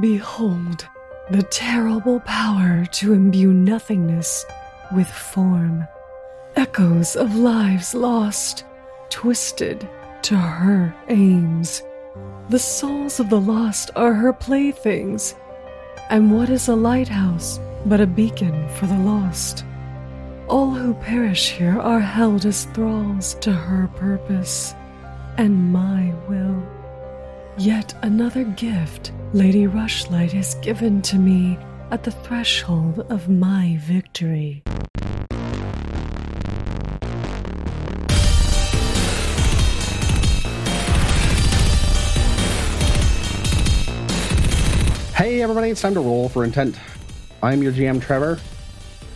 Behold the terrible power to imbue nothingness with form. Echoes of lives lost, twisted to her aims. The souls of the lost are her playthings. And what is a lighthouse but a beacon for the lost? All who perish here are held as thralls to her purpose and my will. Yet another gift Lady Rushlight has given to me at the threshold of my victory. Hey everybody, it's time to roll for intent. I'm your GM Trevor,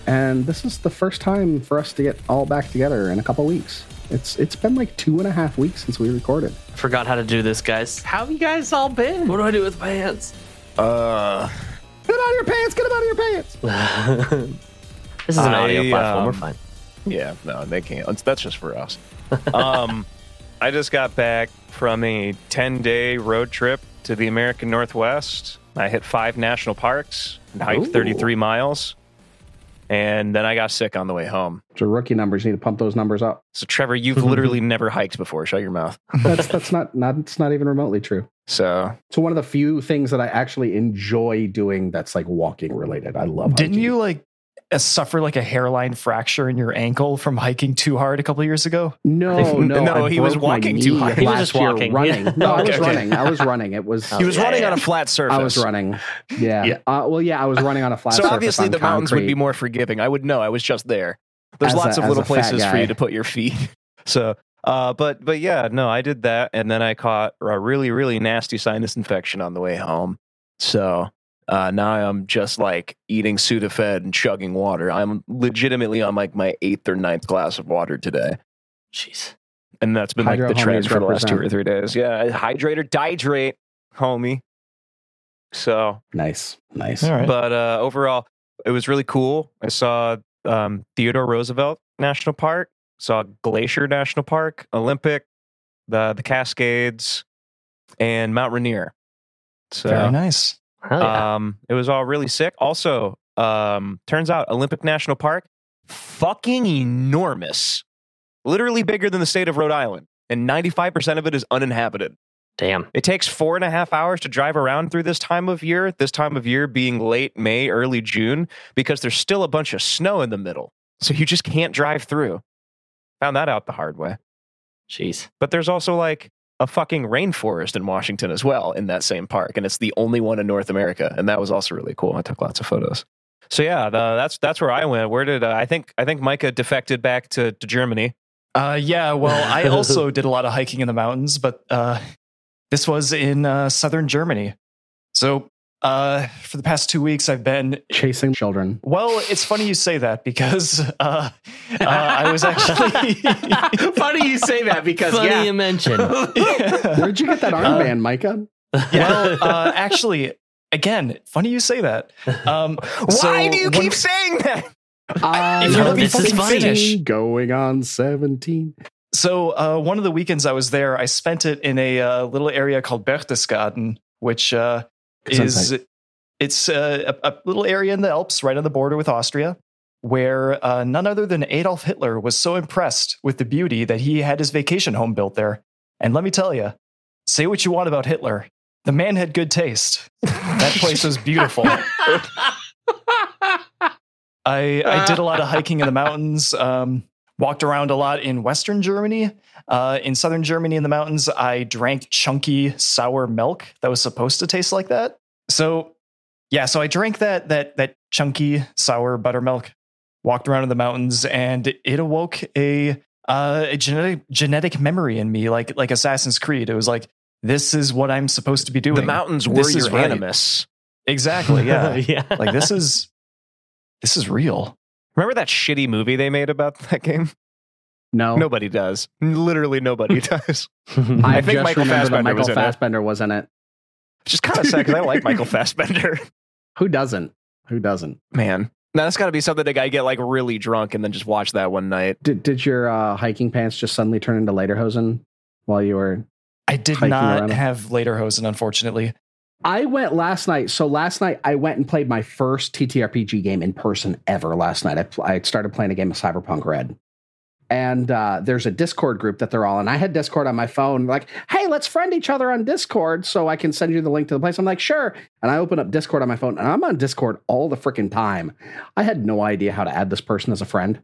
and this is the first time for us to get all back together in a couple weeks. It's it's been like two and a half weeks since we recorded. I Forgot how to do this, guys. How have you guys all been? What do I do with my hands? Uh, Get out of your pants! Get them out of your pants! This is an I, audio platform. We're um, fine. yeah, no, they can't. That's- That's just for us. um, I just got back from a 10 day road trip to the American Northwest. I hit five national parks and hiked Ooh. 33 miles. And then I got sick on the way home. So rookie numbers need to pump those numbers up. So, Trevor, you've mhm. literally never hiked before. Shut your mouth. That's that's not not it's not even remotely true. So, So one of the few things that I actually enjoy doing that's like walking related. I love. Didn't hiking. you like suffer like a hairline fracture in your ankle from hiking too hard a couple years ago? No, no, No, I he was walking too knee hard. He was last just year walking. running. Yeah. No, I was okay. running. I was running. It was. he was yeah, running yeah. on a flat surface. I was running. Yeah. Yeah. Uh, well, yeah, I was running on a flat surface. So, surface obviously, on the mountains would be more forgiving. I would know. I was just there. There's As lots a- of little a fat places for you to put your feet. So, uh, but but yeah, no, I did that, and then I caught a really really nasty sinus infection on the way home. So uh, now I'm just like eating Sudafed and chugging water. I'm legitimately on like my eighth or ninth glass of water today, Jeez. and that's been like the trend for the last two or three days. Yeah, hydrate or dihydrate, homie. So Nice, nice. All right. but uh, overall, it was really cool. I saw um, Theodore Roosevelt National Park, saw Glacier National Park, Olympic, the the Cascades, and Mount Rainier. So Very nice. Yeah. um, it was all really sick. Also, um, turns out Olympic National Park, fucking enormous, literally bigger than the state of Rhode Island, and ninety five percent of it is uninhabited. Damn. It takes four and a half hours to drive around through this time of year, this time of year being late May, early June, because there's still a bunch of snow in the middle. So you just can't drive through. Found that out the hard way. Jeez. But there's also like a fucking rainforest in Washington as well in that same park. And it's the only one in North America. And that was also really cool. I took lots of photos. So yeah, the, that's that's where I went. Where did uh, I think I think Micah defected back to, to Germany? Uh, yeah. Well, I also did a lot of hiking in the mountains, but uh, this was in uh, southern Germany. So uh, for the past two weeks, I've been. Chasing children. Well, it's funny you say that because uh, uh, I was actually. Funny you say that because Funny yeah. you mention. Where'd you get that armband, Micah? well, uh, actually, again, funny you say that. Um, Why so do you one- keep saying that? I If you let me This is fucking funny. finish. Going on seventeen. So uh, one of the weekends I was there, I spent it in a uh, little area called Berchtesgaden, which uh, Sounds is it's uh, a, a little area in the Alps, right on the border with Austria, where uh, none other than Adolf Hitler was so impressed with the beauty that he had his vacation home built there. And let me tell you, say what you want about Hitler, the man had good taste. That place was beautiful. I, I did a lot of hiking in the mountains, um, walked around a lot in Western Germany. Uh, in Southern Germany, in the mountains, I drank chunky sour milk that was supposed to taste like that. So, yeah, so I drank that that that chunky sour buttermilk, walked around in the mountains, and it awoke a uh, a genetic genetic memory in me, like like Assassin's Creed. It was like this is what I'm supposed to be doing. The mountains were This is your right. animus. Exactly. Yeah. yeah. like this is this is real. Remember that shitty movie they made about that game? No, Nobody does. Literally nobody does. I, I think just Michael remember that Fassbender Michael was in. Fassbender was in it. Which is kind of sad because I like Michael Fassbender. Who doesn't? Who doesn't? Man. Now that's got to be something that I get like really drunk and then just watch that one night. Did did your uh, hiking pants just suddenly turn into lederhosen while you were? I did not around. have lederhosen, unfortunately. I went last night. So last night I went and played my first TTRPG game in person ever. Last night I, pl- I started playing a game of Cyberpunk Red, and uh, there's a Discord group that they're all in. I had Discord on my phone. Like, hey, let's friend each other on Discord so I can send you the link to the place. I'm like, sure. And I open up Discord on my phone, and I'm on Discord all the freaking time. I had no idea how to add this person as a friend.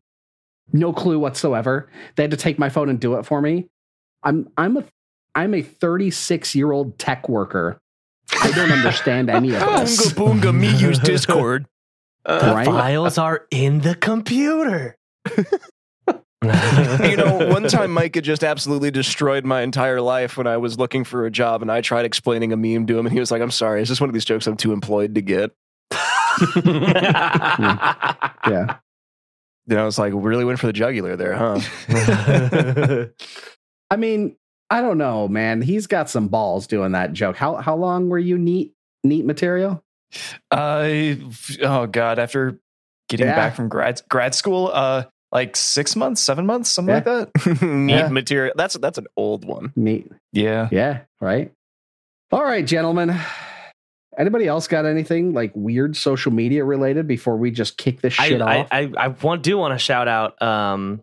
No clue whatsoever. They had to take my phone and do it for me. I'm I'm a I'm a 36 year old tech worker. I don't understand any of this. Boonga boonga, me use Discord. Uh, right? Files uh, are in the computer. you know, one time Mike had just absolutely destroyed my entire life when I was looking for a job, and I tried explaining a meme to him, and he was like, "I'm sorry, is this one of these jokes I'm too employed to get?" Yeah. You know, it's like really went for the jugular there, huh? I mean, I don't know, man. He's got some balls doing that joke. How how long were you neat neat material? I oh god, after getting Yeah. back from grad grad school, uh, like six months, seven months, something like that. Neat Yeah. material. That's that's an old one. Neat. Yeah. Yeah, right. All right, gentlemen. Anybody else got anything like weird social media related before we just kick this shit I, off? I, I want do want to shout out. Um,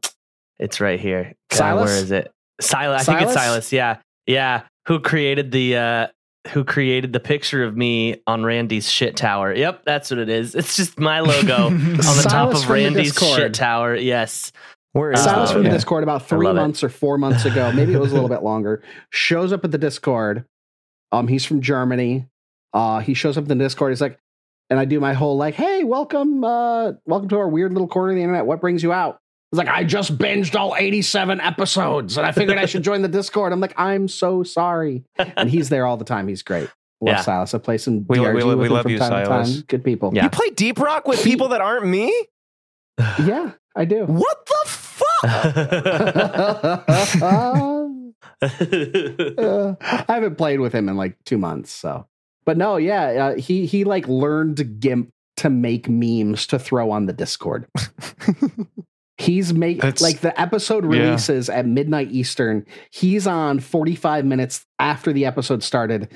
it's right here. God, Silas? where is it? Silas. I think it's Silas? Silas. Yeah, yeah. Who created the uh, Who created the picture of me on Randy's shit tower? Yep, that's what it is. It's just my logo on the top of Randy's shit tower. Yes. Where is Silas Uh, from the yeah. Discord about three love it. months or four months ago, maybe it was a little bit longer, shows up at the Discord. Um, he's from Germany. Uh, he shows up in the Discord. He's like, and I do my whole like, hey, welcome, uh, welcome to our weird little corner of the internet. What brings you out? He's like, I just binged all 87 episodes and I figured I should join the Discord. I'm like, I'm so sorry. And he's there all the time. He's great. Love Yeah. Silas. I play some We- DRG we- with we him love from you, time to Silas. time. Good people. Yeah. You play Deep Rock with people that aren't me? Yeah, I do. What the fuck? Uh, I haven't played with him in like two months, so. But no, yeah, uh, he he like learned GIMP to make memes to throw on the Discord. He's make That's- like the episode Yeah. releases at midnight Eastern. He's on 45 minutes after the episode started,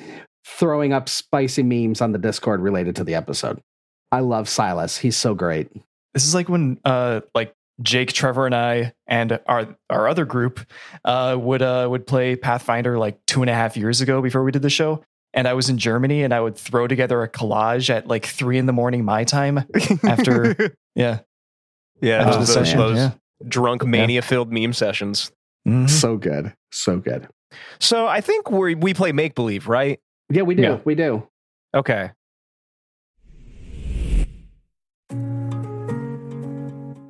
throwing up spicy memes on the Discord related to the episode. I love Silas. He's so great. This is like when uh like Jake, Trevor, and I and our our other group uh would uh would play Pathfinder like two and a half years ago before we did the show. And I was in Germany and I would throw together a collage at like three in the morning my time. After- Yeah. Yeah, after Oh, the those, session. those yeah. drunk mania filled meme sessions. Mhm. So good. So good. So I think we we play make believe, right? Yeah, we do. Yeah. We do. Okay.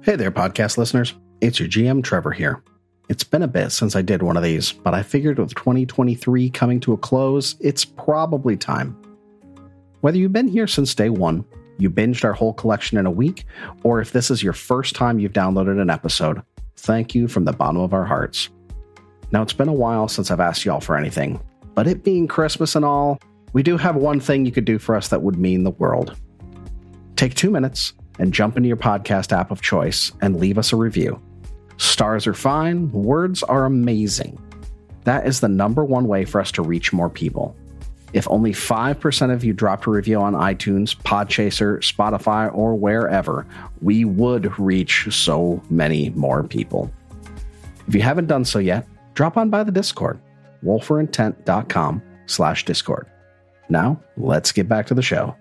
Hey there, podcast listeners. It's your GM Trevor here. It's been a bit since I did one of these, but I figured with 2023 coming to a close, it's probably time. Whether you've been here since day one, you binged our whole collection in a week, or if this is your first time you've downloaded an episode, thank you from the bottom of our hearts. Now, it's been a while since I've asked y'all for anything, but it being Christmas and all, we do have one thing you could do for us that would mean the world. Take two minutes and jump into your podcast app of choice and leave us a review. Stars are fine, words are amazing. That is the number one way for us to reach more people. If only 5% of you dropped a review on iTunes, Podchaser, Spotify, or wherever, we would reach so many more people. If you haven't done so yet, drop on by the Discord, rollforintent.com slash Discord. Now, let's get back to the show.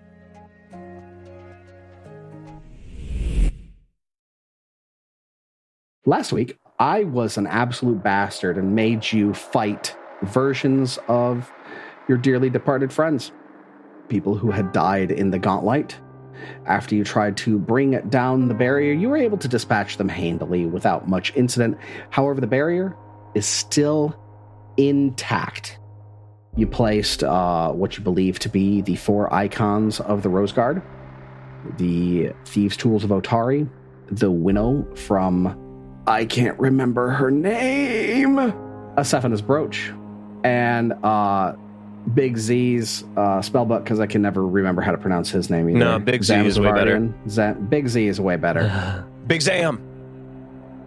Last week, I was an absolute bastard and made you fight versions of your dearly departed friends. People who had died in the Gauntlight. After you tried to bring down the barrier, you were able to dispatch them handily without much incident. However, the barrier is still intact. You placed uh, what you believe to be the four icons of the Rose Guard the Thieves' Tools of Otari, the Winnow from I can't remember her name. A brooch. And uh Big Z's uh spellbook because I can never remember how to pronounce his name either. No, Big Z is way better. Zamazardian. Za- Big Z is way better. Big Zam.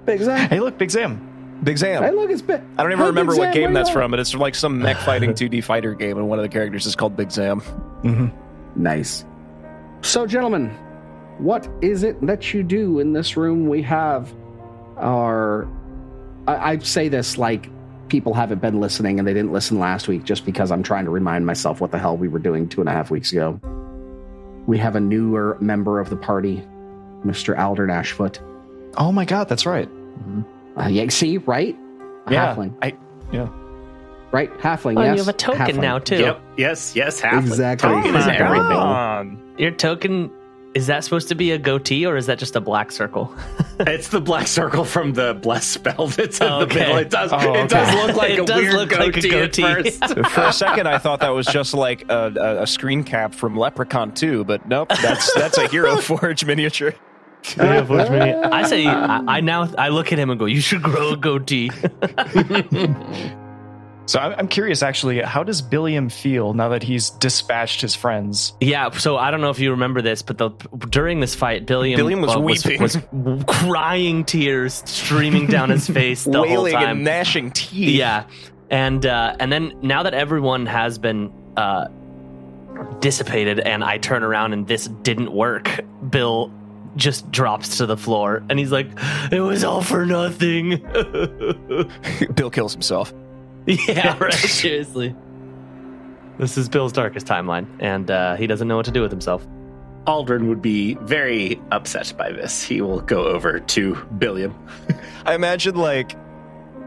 Big Zam. Hey, look, Big Zam. Big Zam. Hey, look, it's big. I don't even Hey, remember Zam, what where game that's from, but it's like some mech fighting 2D fighter game, and one of the characters is called Big Zam. Mm-hmm. Nice. So, gentlemen, what is it that you do in this room? We have our. I, I say this like people haven't been listening and they didn't listen last week just because I'm trying to remind myself what the hell we were doing two and a half weeks ago. We have a newer member of the party, Mr. Aldryn Ashfoot. Oh my god, that's right. Uh, yeah, see, right? A Yeah, halfling. I yeah. Right? Halfling, Oh, yes. you have a token halfling. now too. Yep. Yes. Yes. Half. Exactly. Token is everything. Your token is that supposed to be a goatee or is that just a black circle? It's the black circle from the blessed spell that's in Okay. the middle. It does. Oh, It does look like It a does weird look like a goatee, at goatee. first. For a second, I thought that was just like a, a, a screen cap from Leprechaun 2, but nope, that's that's a Hero Forge miniature. I say I, I now I look at him and go, "You should grow a goatee." So I'm, I'm curious, actually, how does Billiam feel now that he's dispatched his friends? yeah. So I don't know if you remember this, but the, during this fight, Billiam, Billiam was weeping. was, crying tears streaming down his face the whole Wailing time. and gnashing teeth. Yeah, and uh, and then now that everyone has been uh, dissipated, and I turn around and this didn't work, Bill just drops to the floor, and he's like, "It was all for nothing." Bill kills himself. yeah, right. Seriously, this is Bill's darkest timeline, and uh, he doesn't know what to do with himself. Aldryn would be very upset by this. He will go over to Billiam. I imagine like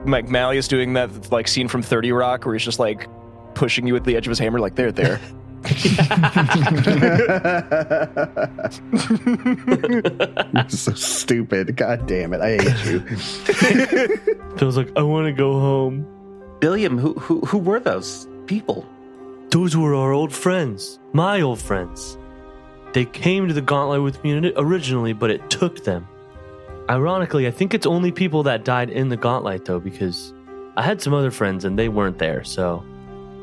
Mike is doing that like scene from 30 Rock where he's just like pushing you with the edge of his hammer, like there, there. So stupid. God damn it. I hate you. Bill's like, "I want to go home." Billiam, who who who were those people? Those were our old friends, my old friends. They came to the Gauntlight with me originally, but it took them. Ironically, I think it's only people that died in the Gauntlight, though, because I had some other friends and they weren't there, so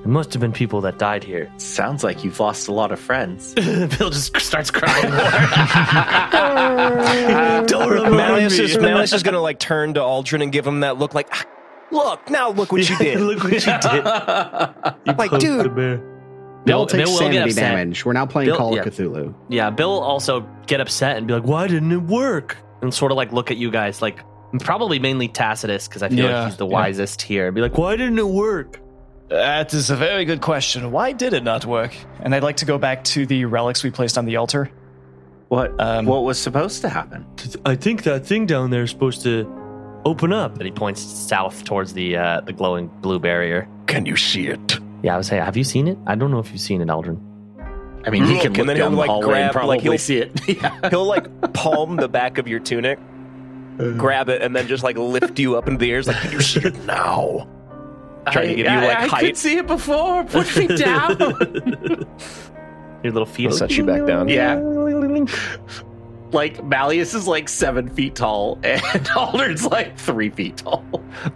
it must have been people that died here. Sounds like you've lost a lot of friends. Bill just starts crying more. Don't remind Malleus me. is, Malleus is gonna like turn to Aldryn and give him that look like, "Ah, look, now look what you did. Look what you did. You Like, poked dude. the bear. Bill Bill, takes Bill will get sanity upset. damage. We're now playing Bill- Call yeah. of Cthulhu. Yeah, Bill will also get upset and be like, "Why didn't it work?" And sort of like look at you guys, like probably mainly Tacitus because I feel Yeah, like he's the yeah. wisest here. And Be like, "Why didn't it work?" That is a very good question. Why did it not work? And I'd like to go back to the relics we placed on the altar. What Um, what was supposed to happen? I think that thing down there is supposed to open up. And he points south towards the uh, the glowing blue barrier. Can you see it? Yeah, I would say, have you seen it? I don't know if you've seen it, Aldryn. I mean, he Look, can and look then he'll, down the like, hallway grab, and like, probably he'll- see it. yeah. He'll like palm the back of your tunic, grab it, and then just like lift you up into the air. He's like, can you see it now? Trying to give you, like, I, I height. could see it before. Put me down. Your little feet. He'll set you back down. yeah. Like Malleus is like seven feet tall, and Aldryn's like three feet tall.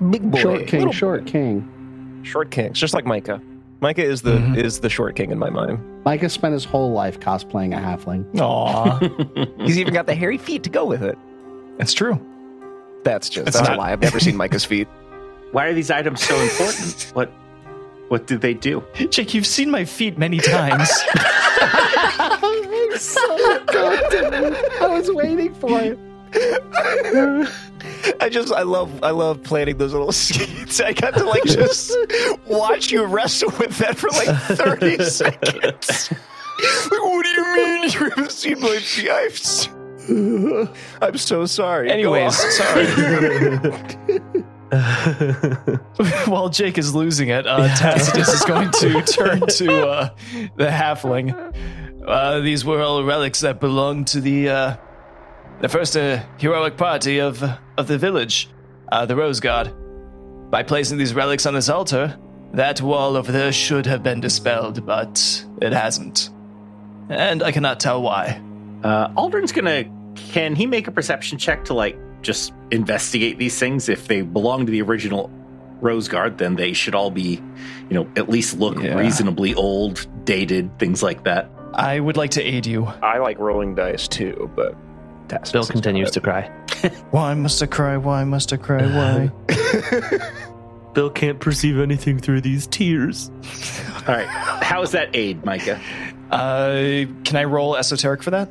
Big boy. Short king, Little short king. Short king. It's just like Micah. Micah is the Mhm. is the short king in my mind. Micah spent his whole life cosplaying a halfling. Aw, He's even got the hairy feet to go with it. That's true. That's just It's that's not- a lie. I've never seen Micah's feet. Why are these items so important? what what did they do? Jake, you've seen my feet many times. I sounded what I was waiting for it. I just I love I love planning those little scenes. I got to like just watch you wrestle with that for like 30 seconds. Like, what do you mean you haven't seen my feet? I've s- I'm so sorry. Anyways, sorry. While Jake is losing it, uh, Tacitus is going to turn to uh, the halfling. Uh, these were all relics that belonged to the uh, the first uh, heroic party of of the village, uh, the Rose Guard. By placing these relics on this altar, that wall over there should have been dispelled, but it hasn't, and I cannot tell why. Uh, Aldryn's gonna. Can he make a perception check to like just investigate these things? If they belong to the original Rose Guard, then they should all be, you know, at least look Yeah. reasonably old, dated, things like that. I would like to aid you. I like rolling dice too, but Tacitus Bill continues to cry. Why must I cry? Why must I cry? Why? Bill can't perceive anything through these tears. All right. How is that aid, Micah? Uh, can I roll esoteric for that?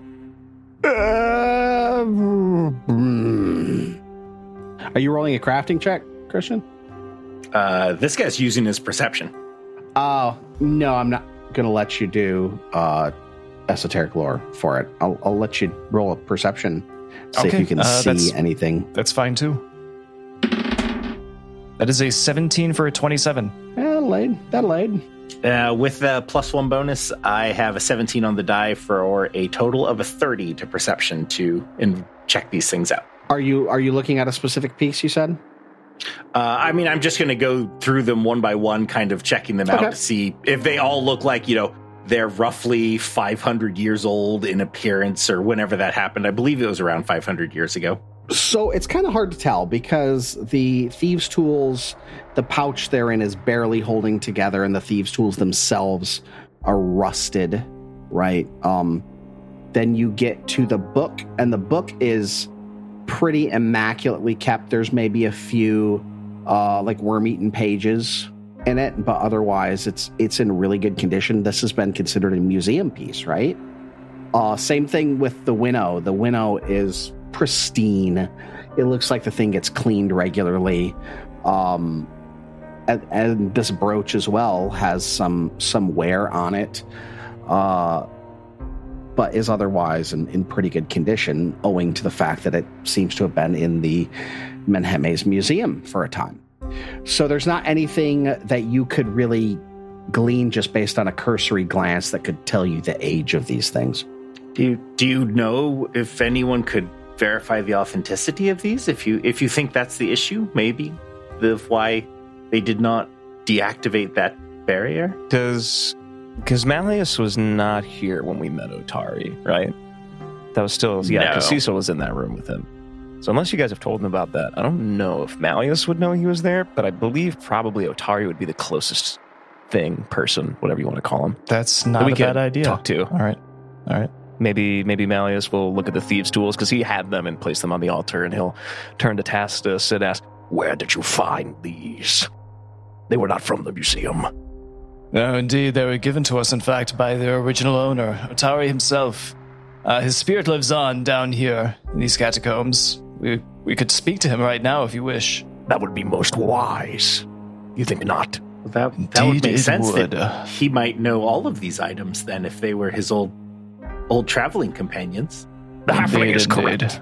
Uh. Are you rolling a crafting check, Christian? Uh, this guy's using his perception. Oh no, I'm not gonna let you do uh, esoteric lore for it. I'll, I'll let you roll a perception, see if Okay, you can uh, see that's- anything. That's fine too. That is a 17 for a 27. That'll aid. That'll aid. Uh, with the plus one bonus, I have a 17 on the die for a total of a 30 to perception to and check these things out. Are you are you looking at a specific piece? You said. Uh, I mean, I'm just going to go through them one by one, kind of checking them Okay. out to see if they all look like, you know, they're roughly 500 years old in appearance or whenever that happened. I believe it was around 500 years ago. So it's kind of hard to tell because the thieves' tools, the pouch they're in is barely holding together, and the thieves' tools themselves are rusted. Right. Um. Then you get to the book, and the book is pretty immaculately kept. There's maybe a few, uh, like worm-eaten pages in it, but otherwise, it's it's in really good condition. This has been considered a museum piece, right? Uh, same thing with the winnow. The winnow is pristine. It looks like the thing gets cleaned regularly. Um, and, and this brooch as well has some some wear on it, uh, but is otherwise in, in pretty good condition, owing to the fact that it seems to have been in the Menhemes Museum for a time. So there's not anything that you could really glean just based on a cursory glance that could tell you the age of these things. Do you, do you know if anyone could verify the authenticity of these? If you if you think that's the issue, maybe the why they did not deactivate that barrier. Does because Malleus was not here when we met Otari, right? That was still yeah, because No. Cecil was in that room with him. So unless you guys have told him about that, I don't know if Malleus would know he was there, but I believe probably Otari would be the closest thing, person, whatever you want to call him. That's that not we a bad idea. Talk to. All right. All right. Maybe maybe Malleus will look at the thieves' tools because he had them and placed them on the altar, and he'll turn to Tacitus and ask, "Where did you find these? They were not from the museum." No, indeed, they were given to us, in fact, by their original owner, Otari himself. Uh, his spirit lives on down here in these catacombs. We, we could speak to him right now if you wish. That would be most wise. You think not? That that would make sense. would. That he might know all of these items then, if they were his old old traveling companions. The halfling is indeed. correct.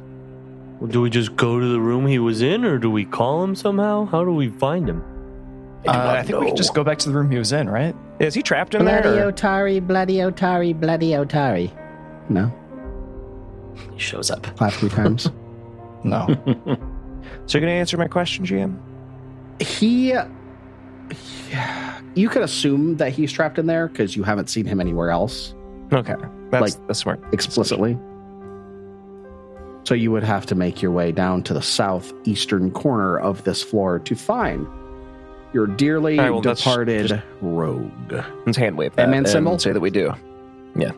Do we just go to the room he was in, or do we call him somehow? How do we find him? I Uh, I think we can just go back to the room he was in, right? Is he trapped in Bloody there? or- Otari, bloody Otari, bloody Otari. No, He shows up. clap three times. No. So you're gonna answer my question, GM? he, you could assume that he's trapped in there because you haven't seen him anywhere else Okay, that's Like, that's smart. explicitly. So you would have to make your way down to the southeastern corner of this floor to find your dearly right, well, departed just- rogue. Let's hand wave that and symbol? say that we do. Yeah.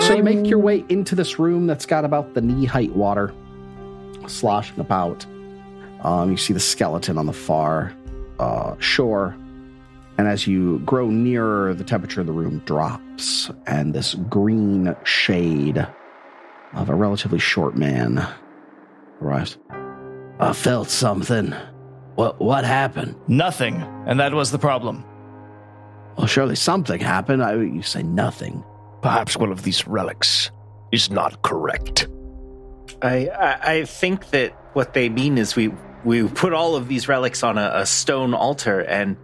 So you make your way into this room that's got about the knee height water sloshing about. Um, you see the skeleton on the far uh, shore. And as you grow nearer, the temperature of the room drops, and this green shade of a relatively short man arrives. I felt something. What what happened? Nothing. And that was the problem. Well, surely something happened. I, you say nothing. Perhaps one of these relics is not correct. I, I I think that what they mean is we we put all of these relics on a, a stone altar, and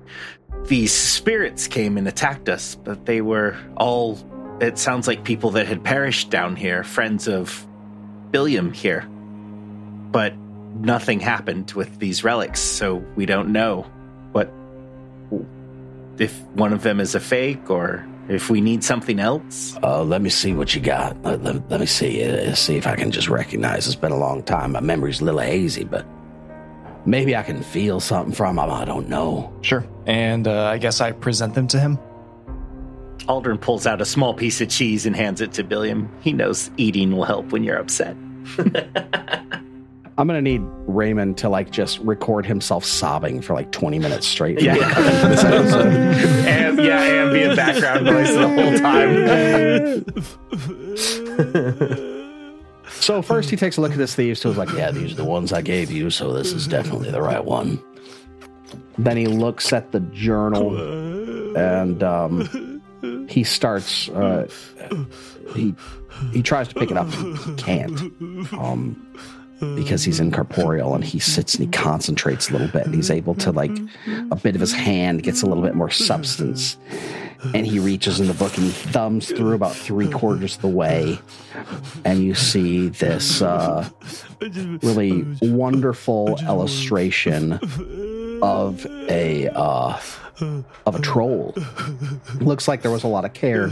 these spirits came and attacked us. But they were all. It sounds like people that had perished down here, friends of Billiam here. But nothing happened with these relics, so we don't know what if one of them is a fake or if we need something else. Uh, let me see what you got. Let, let, let me see. Uh, see if I can just recognize. It's been a long time. My memory's a little hazy, but maybe I can feel something from them. I don't know. Sure. And uh, I guess I present them to him. Aldryn pulls out a small piece of cheese and hands it to Billiam. He knows eating will help when you're upset. I'm gonna need Raymond to like just record himself sobbing for like 20 minutes straight. Yeah. and yeah, ambient background noise the whole time. So first he takes a look at his thieves He's like, yeah, these are the ones I gave you, so this is definitely the right one. Then he looks at the journal and um, he starts. Uh, he he tries to pick it up, he can't, um, because he's incorporeal, and he sits and he concentrates a little bit, and he's able to like a bit of his hand gets a little bit more substance, and he reaches in the book and he thumbs through about three quarters of the way, and you see this uh, really wonderful illustration of a uh, of a troll. Looks like there was a lot of care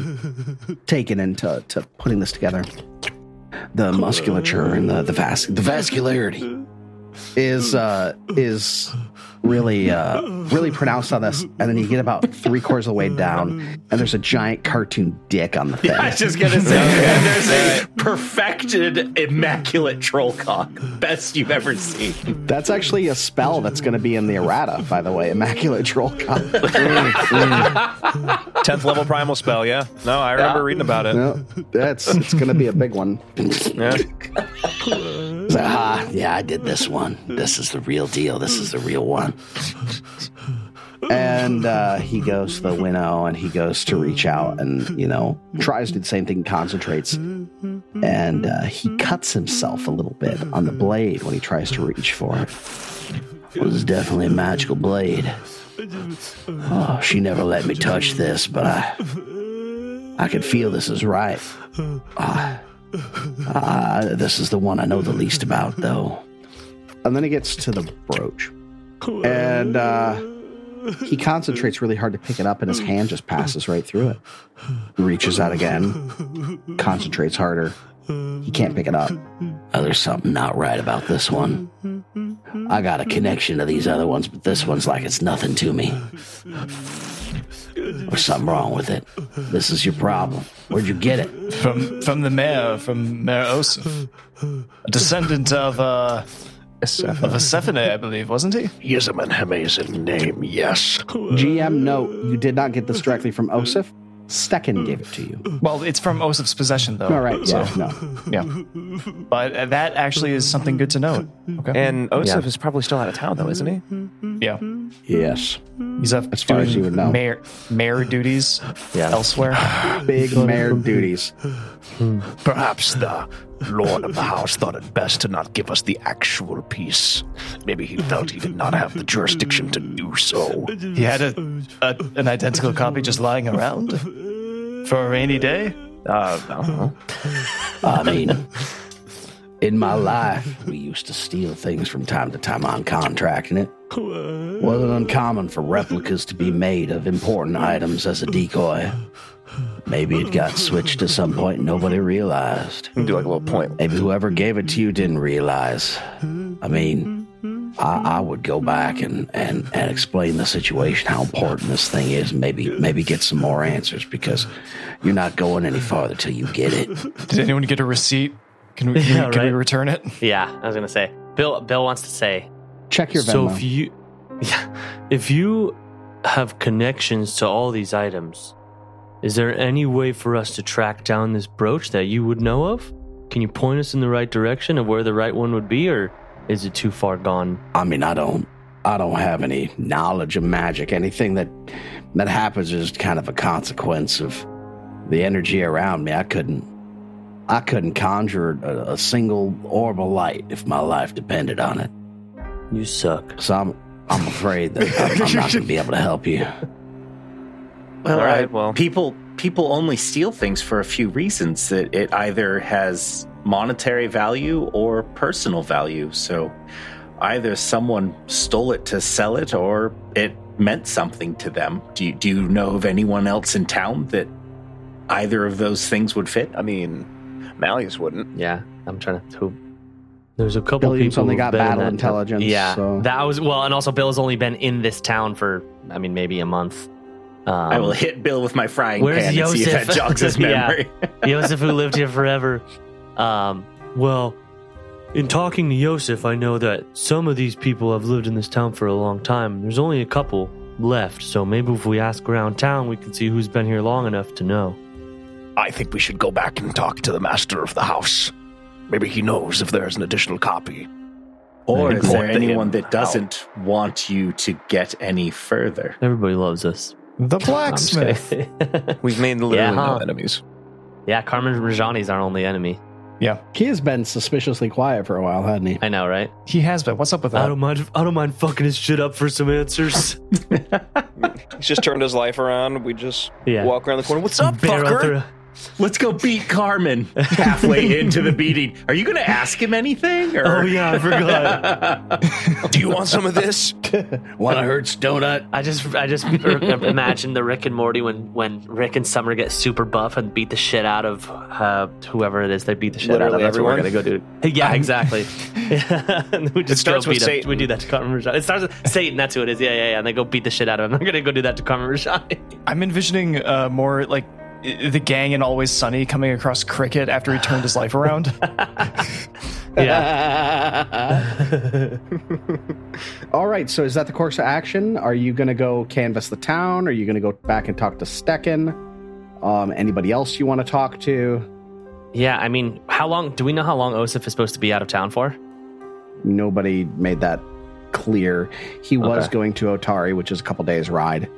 taken into to putting this together. The musculature and the the, vas- the vascularity is uh, is really uh, really pronounced on this. And then you get about three quarters of the way down, and there's a giant cartoon dick on the thing. I was just gonna say, and there's a perfected, immaculate troll cock, best you've ever seen. That's actually a spell that's going to be in the errata, by the way. Immaculate troll cock. Tenth level primal spell. Yeah. No, I remember Yeah. reading about it. No, that's it's going to be a big one. Yeah. It's like, ah, yeah, I did this one. This is the real deal. This is the real one. And uh, he goes to the winnow and he goes to reach out and, you know, tries to do the same thing, concentrates. And uh, he cuts himself a little bit on the blade when he tries to reach for it. It was definitely a magical blade. Oh, she never let me touch this, but I, I could feel this is right. Ah, Ah, this is the one I know the least about, though. And then he gets to the brooch. And uh, he concentrates really hard to pick it up, and his hand just passes right through it. He reaches out again, concentrates harder. He can't pick it up. Oh, there's something not right about this one. I got a connection to these other ones, but this one's like it's nothing to me. There's something wrong with it. This is your problem. Where'd you get it? From from the mayor, from Mayor Oseph. A descendant of uh of a Sephine, I believe, wasn't he? He is an amazing name, yes. GM note, you did not get this directly from Oseph. Stecken gave it to you. Well, it's from Oseph's possession, though. All right, So, yeah, no. yeah. But uh, that actually is something good to know. Okay. And Oseph Yeah. is probably still out of town, though, isn't he? yeah. Yes. He's up As far as doing you would know. mayor, mayor duties Yeah. elsewhere. Big mayor duties. Perhaps the Lord of the House thought it best to not give us the actual piece. Maybe he felt he did not have the jurisdiction to do so. He had a, a an identical copy just lying around for a rainy day. Uh, I don't know. I mean, in my life, we used to steal things from time to time on contract, and it wasn't uncommon for replicas to be made of important items as a decoy. Maybe it got switched at some point and nobody realized. You can do like a little point. Maybe whoever gave it to you didn't realize. I mean, I, I would go back and, and, and explain the situation, how important this thing is, and maybe maybe get some more answers because you're not going any farther till you get it. Did anyone get a receipt? Can we, can, Yeah, we, can we return it? Yeah, I was gonna say. Bill Bill wants to say. Check your So if you, yeah, if you have connections to all these items, is there any way for us to track down this brooch that you would know of? Can you point us in the right direction of where the right one would be, or is it too far gone? I mean, I don't I don't have any knowledge of magic. Anything that that happens is kind of a consequence of the energy around me. I couldn't I couldn't conjure a, a single orb of light if my life depended on it. You suck. So I'm I'm afraid that I'm, I'm not going to be able to help you. Well, All right, uh, well. people people only steal things for a few reasons. That it either has monetary value or personal value. So either someone stole it to sell it, or it meant something to them. Do you, do you know of anyone else in town that either of those things would fit? I mean, Malleus wouldn't. Yeah, I'm trying to. There's a couple Billiam's people only got been in battle intelligence, Yeah, so- that was well, and also Bill's only been in this town for, I mean, maybe a month. Um, I will hit Bill with my frying Where's pan and see if Yosef? that jogs his Yeah. memory. Yosef, who lived here forever. Um, Well, in talking to Yosef, I know that some of these people have lived in this town for a long time. There's only a couple left, so maybe if we ask around town, we can see who's been here long enough to know. I think we should go back and talk to the master of the house. Maybe he knows if there's an additional copy. Or is there report to him anyone that doesn't want you to get any further? Everybody loves us. The blacksmith. We've made literally Yeah, no enemies. yeah, Carman Rajani's our only enemy. Yeah. He has been suspiciously quiet for a while, hasn't he? I know, right? He has been. What's up with I that? don't mind. I don't mind fucking his shit up for some answers. He's just turned his life around. We just Yeah. walk around the corner. What's up, Barrel fucker? Through- Let's go beat Carman halfway into the beating. Are you going to ask him anything? Or? Oh yeah, I forgot. Do you want some of this? Want to hurt donut? I just, I just imagine the Rick and Morty when when Rick and Summer get super buff and beat the shit out of uh, whoever it is. They beat the shit out of. Literally That's what we're gonna go do. Yeah, exactly. we just starts go with beat him. Satan. We do that to Carman Rajani. It starts with Satan. That's who it is. Yeah, yeah, yeah. And they go beat the shit out of him. I'm gonna go do that to Carman Rajani. I'm envisioning uh, more like i- the gang in Always Sunny coming across Cricket after he turned his life around. yeah. All right, so is that the course of action? Are you going to go canvass the town? Are you going to go back and talk to Stecken? Um, anybody else you want to talk to? Yeah, I mean, how long? Do we know how long Oseph is supposed to be out of town for? Nobody made that clear. He was Okay. going to Otari, which is a couple days ride,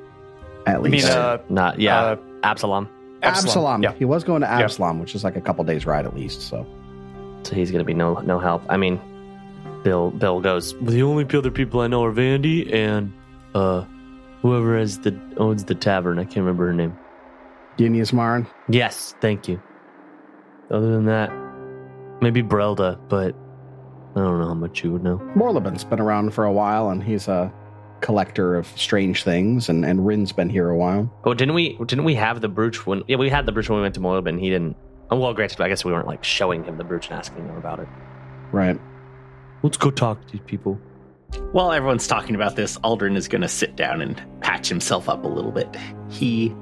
at I mean, least. uh, Not. Yeah, Uh, Absalom. Absalom. Yeah. He was going to Absalom, which is like a couple days ride at least. So So he's gonna be no no help. I mean, Bill Bill goes. the only other people I know are Vandy and uh, whoever has the owns the tavern. I can't remember her name. Genius Marin. Yes, thank you. Other than that, maybe Brelda, but I don't know how much you would know. Morlebin's been around for a while, and he's a collector of strange things, and and Wrin's been here a while. Oh, didn't we? Didn't we have the brooch when? Yeah, we had the brooch when we went to Moilbin. He didn't. Oh, well, granted, I guess we weren't like showing him the brooch and asking him about it. Right. Let's go talk to these people. While everyone's talking about this, Aldryn is going to sit down and patch himself up a little bit. He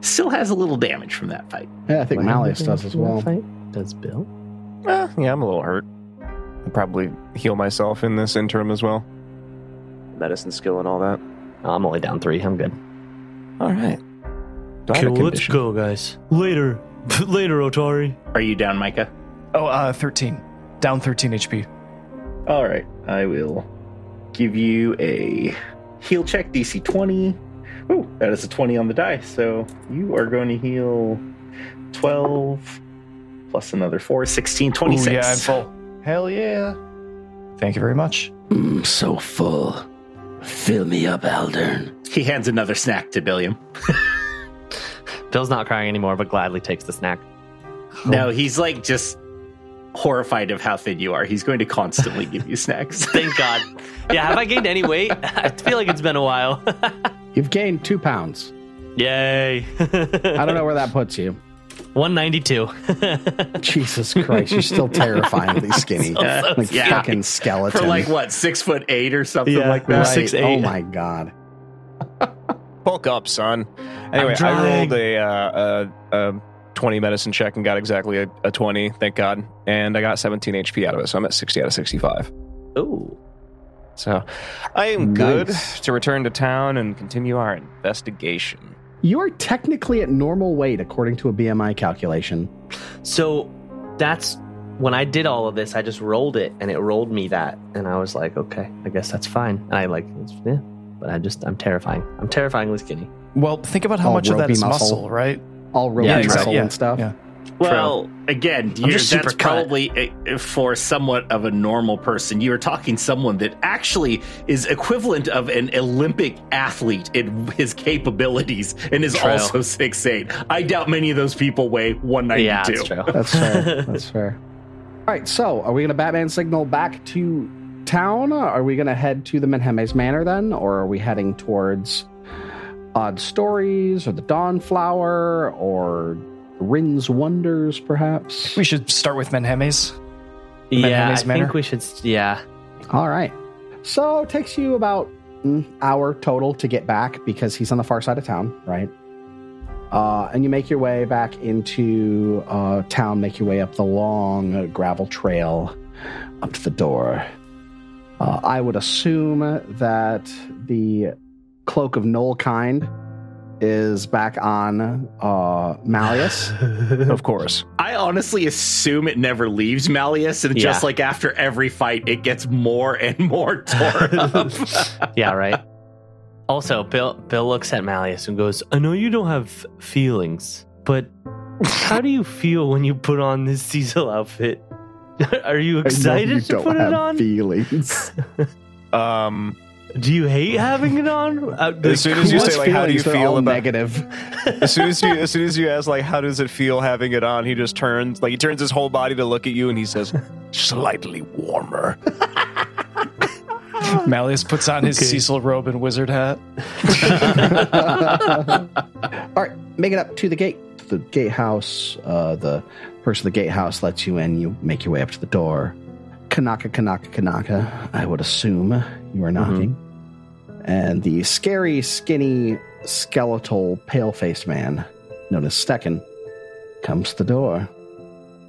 still has a little damage from that fight. Yeah, I think Malleus does as well. Does Bill? Eh, yeah, I'm a little hurt. I'll probably heal myself in this interim as well. Medicine skill and all that. I'm only down three. I'm good. All right. Do I Okay, have a well, let's condition? go, guys. Later, later, Otari. Are you down, Micah? oh, uh, 13. Down 13 HP. All right, I will give you a heal check, DC 20. Oh, that is a 20 on the die. So you are going to heal 12 plus another 4, 16, 26. Ooh, yeah, I'm full. Hell yeah. Thank you very much. I'm so full. Fill me up, Aldryn. He hands another snack to Billiam. Bill's not crying anymore, but gladly takes the snack. No, he's like just horrified of how thin you are. He's going to constantly give you snacks. Thank God. Yeah, have I gained any weight? I feel like it's been a while. You've gained two pounds. Yay. I don't know where that puts you. 192. Jesus Christ, you're still terrifyingly skinny. So, so like Yeah. fucking skeleton. For like what, six foot eight or something Yeah. like that? right. six, Oh eight. my god. Bulk up, son. Anyway, I rolled a, uh, a, a 20 medicine check and got exactly a, a 20, thank God. And I got 17 HP out of it, so I'm at 60 out of 65. Ooh. So I am good to return to town and continue our investigation. You are technically at normal weight according to a BMI calculation. So that's when I did all of this, I just rolled it and it rolled me that. And I was like, okay, I guess that's fine. And I like, it's, yeah. But I just, I'm terrifying. I'm terrifyingly skinny. Well, think about how All much of that muscle, muscle. right? All ropey Yeah, muscle exactly. and stuff. Yeah. Well, again, you're, just that's cut. probably uh, for somewhat of a normal person. You're talking someone that actually is equivalent of an Olympic athlete in his capabilities and is True. also six eight. I doubt many of those people weigh one ninety Yeah, that's true. That's fair. That's fair. All right, so are we going to Batman signal back to town? Are we going to head to the Menhemes Manor then? Or are we heading towards Odd Stories or the Dawnflower or Wrin's Wonders, perhaps? We should start with Menhemes. yeah, I Manor? think we should, yeah. All right. So it takes you about mm, hour total to get back because he's on the far side of town, right? Uh, and you make your way back into uh, town, make your way up the long uh, gravel trail up to the door. Uh, I would assume that the cloak of Knoll kind is back on uh, Malleus. Of course. I honestly assume it never leaves Malleus, and just like after every fight, it gets more and more torn up. Yeah, right. Also, Bill Bill looks at Malleus and goes, I know you don't have feelings, but how do you feel when you put on this Cecil outfit? Are you I know excited you to don't put it have on? Feelings. Um, Do you hate having it on? Uh, the As soon as you say like, how do you feel all about? negative? As soon as you, as soon as you ask like, how does it feel having it on? He just turns like he turns his whole body to look at you, and he says, Slightly warmer. Malleus puts on his Okay. Cecil robe and wizard hat. All right, make it up to the gate. The gatehouse. Uh, the person at the gatehouse lets you in. You make your way up to the door. Kanaka, Kanaka, Kanaka. I would assume you are knocking. And the scary, skinny, skeletal, pale-faced man, known as Stecken, comes to the door.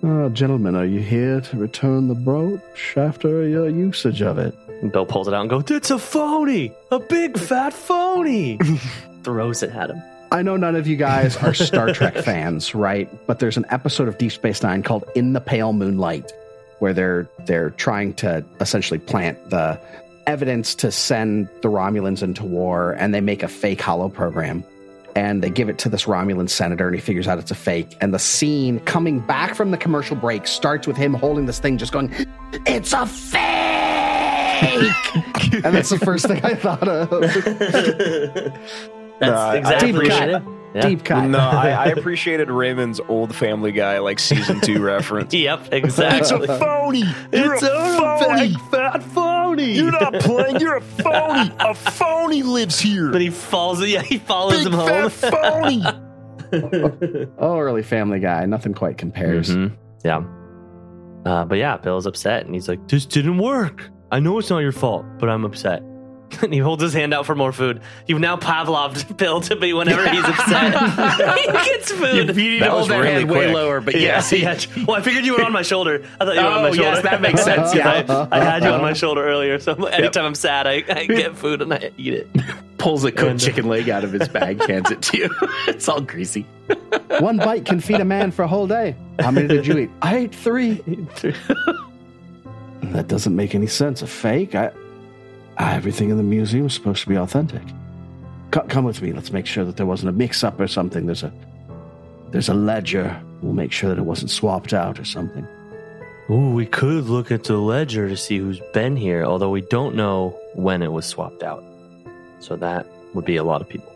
Oh, gentlemen, are you here to return the brooch after your usage of it? Bill pulls it out and goes, It's a phony, a big fat phony. throws it at him. I know none of you guys are Star Trek fans, right? But there's an episode of Deep Space Nine called "In the Pale Moonlight," where they're they're trying to essentially plant the evidence to send the Romulans into war, and they make a fake holo program, and they give it to this Romulan senator, and he figures out it's a fake. And the scene coming back from the commercial break starts with him holding this thing, just going, "It's a fake," and that's the first thing I thought of. That's No, I- I exactly what it it. is. Yeah. Deep cut. "No, I, I appreciated Raymond's old Family Guy like season two reference." Yep, exactly. phony. You're it's a, phony, fat phony. You're not playing. You're a phony. A phony lives here. but he falls. Yeah, he follows him home. Fat phony. Oh, early Family Guy. Nothing quite compares. Mhm. Yeah. Uh, but yeah, Bill's upset and he's like, This didn't work. I know it's not your fault, but I'm upset. and he holds his hand out for more food. You've now Pavloved Bill to be whenever he's upset. he gets you, food. you need That to was hold that really hand way quick. lower, but Yeah, yes, yeah. Well, I figured you were on my shoulder. I thought you were on Oh, my shoulder. yes, that makes sense, yeah. I, I had you on my shoulder earlier, so anytime I'm sad, I, I get food and I eat it. pulls a cooked uh, chicken leg out of his bag, hands it to you. it's all greasy. One bite can feed a man for a whole day. How many did you eat? I ate three. That doesn't make any sense. A fake? I, I- everything in the museum is supposed to be authentic. Co- come with me. Let's make sure that there wasn't a mix-up or something. There's a there's a ledger. We'll make sure that it wasn't swapped out or something. Ooh, we could look into the ledger to see who's been here, although we don't know when it was swapped out. So that would be a lot of people.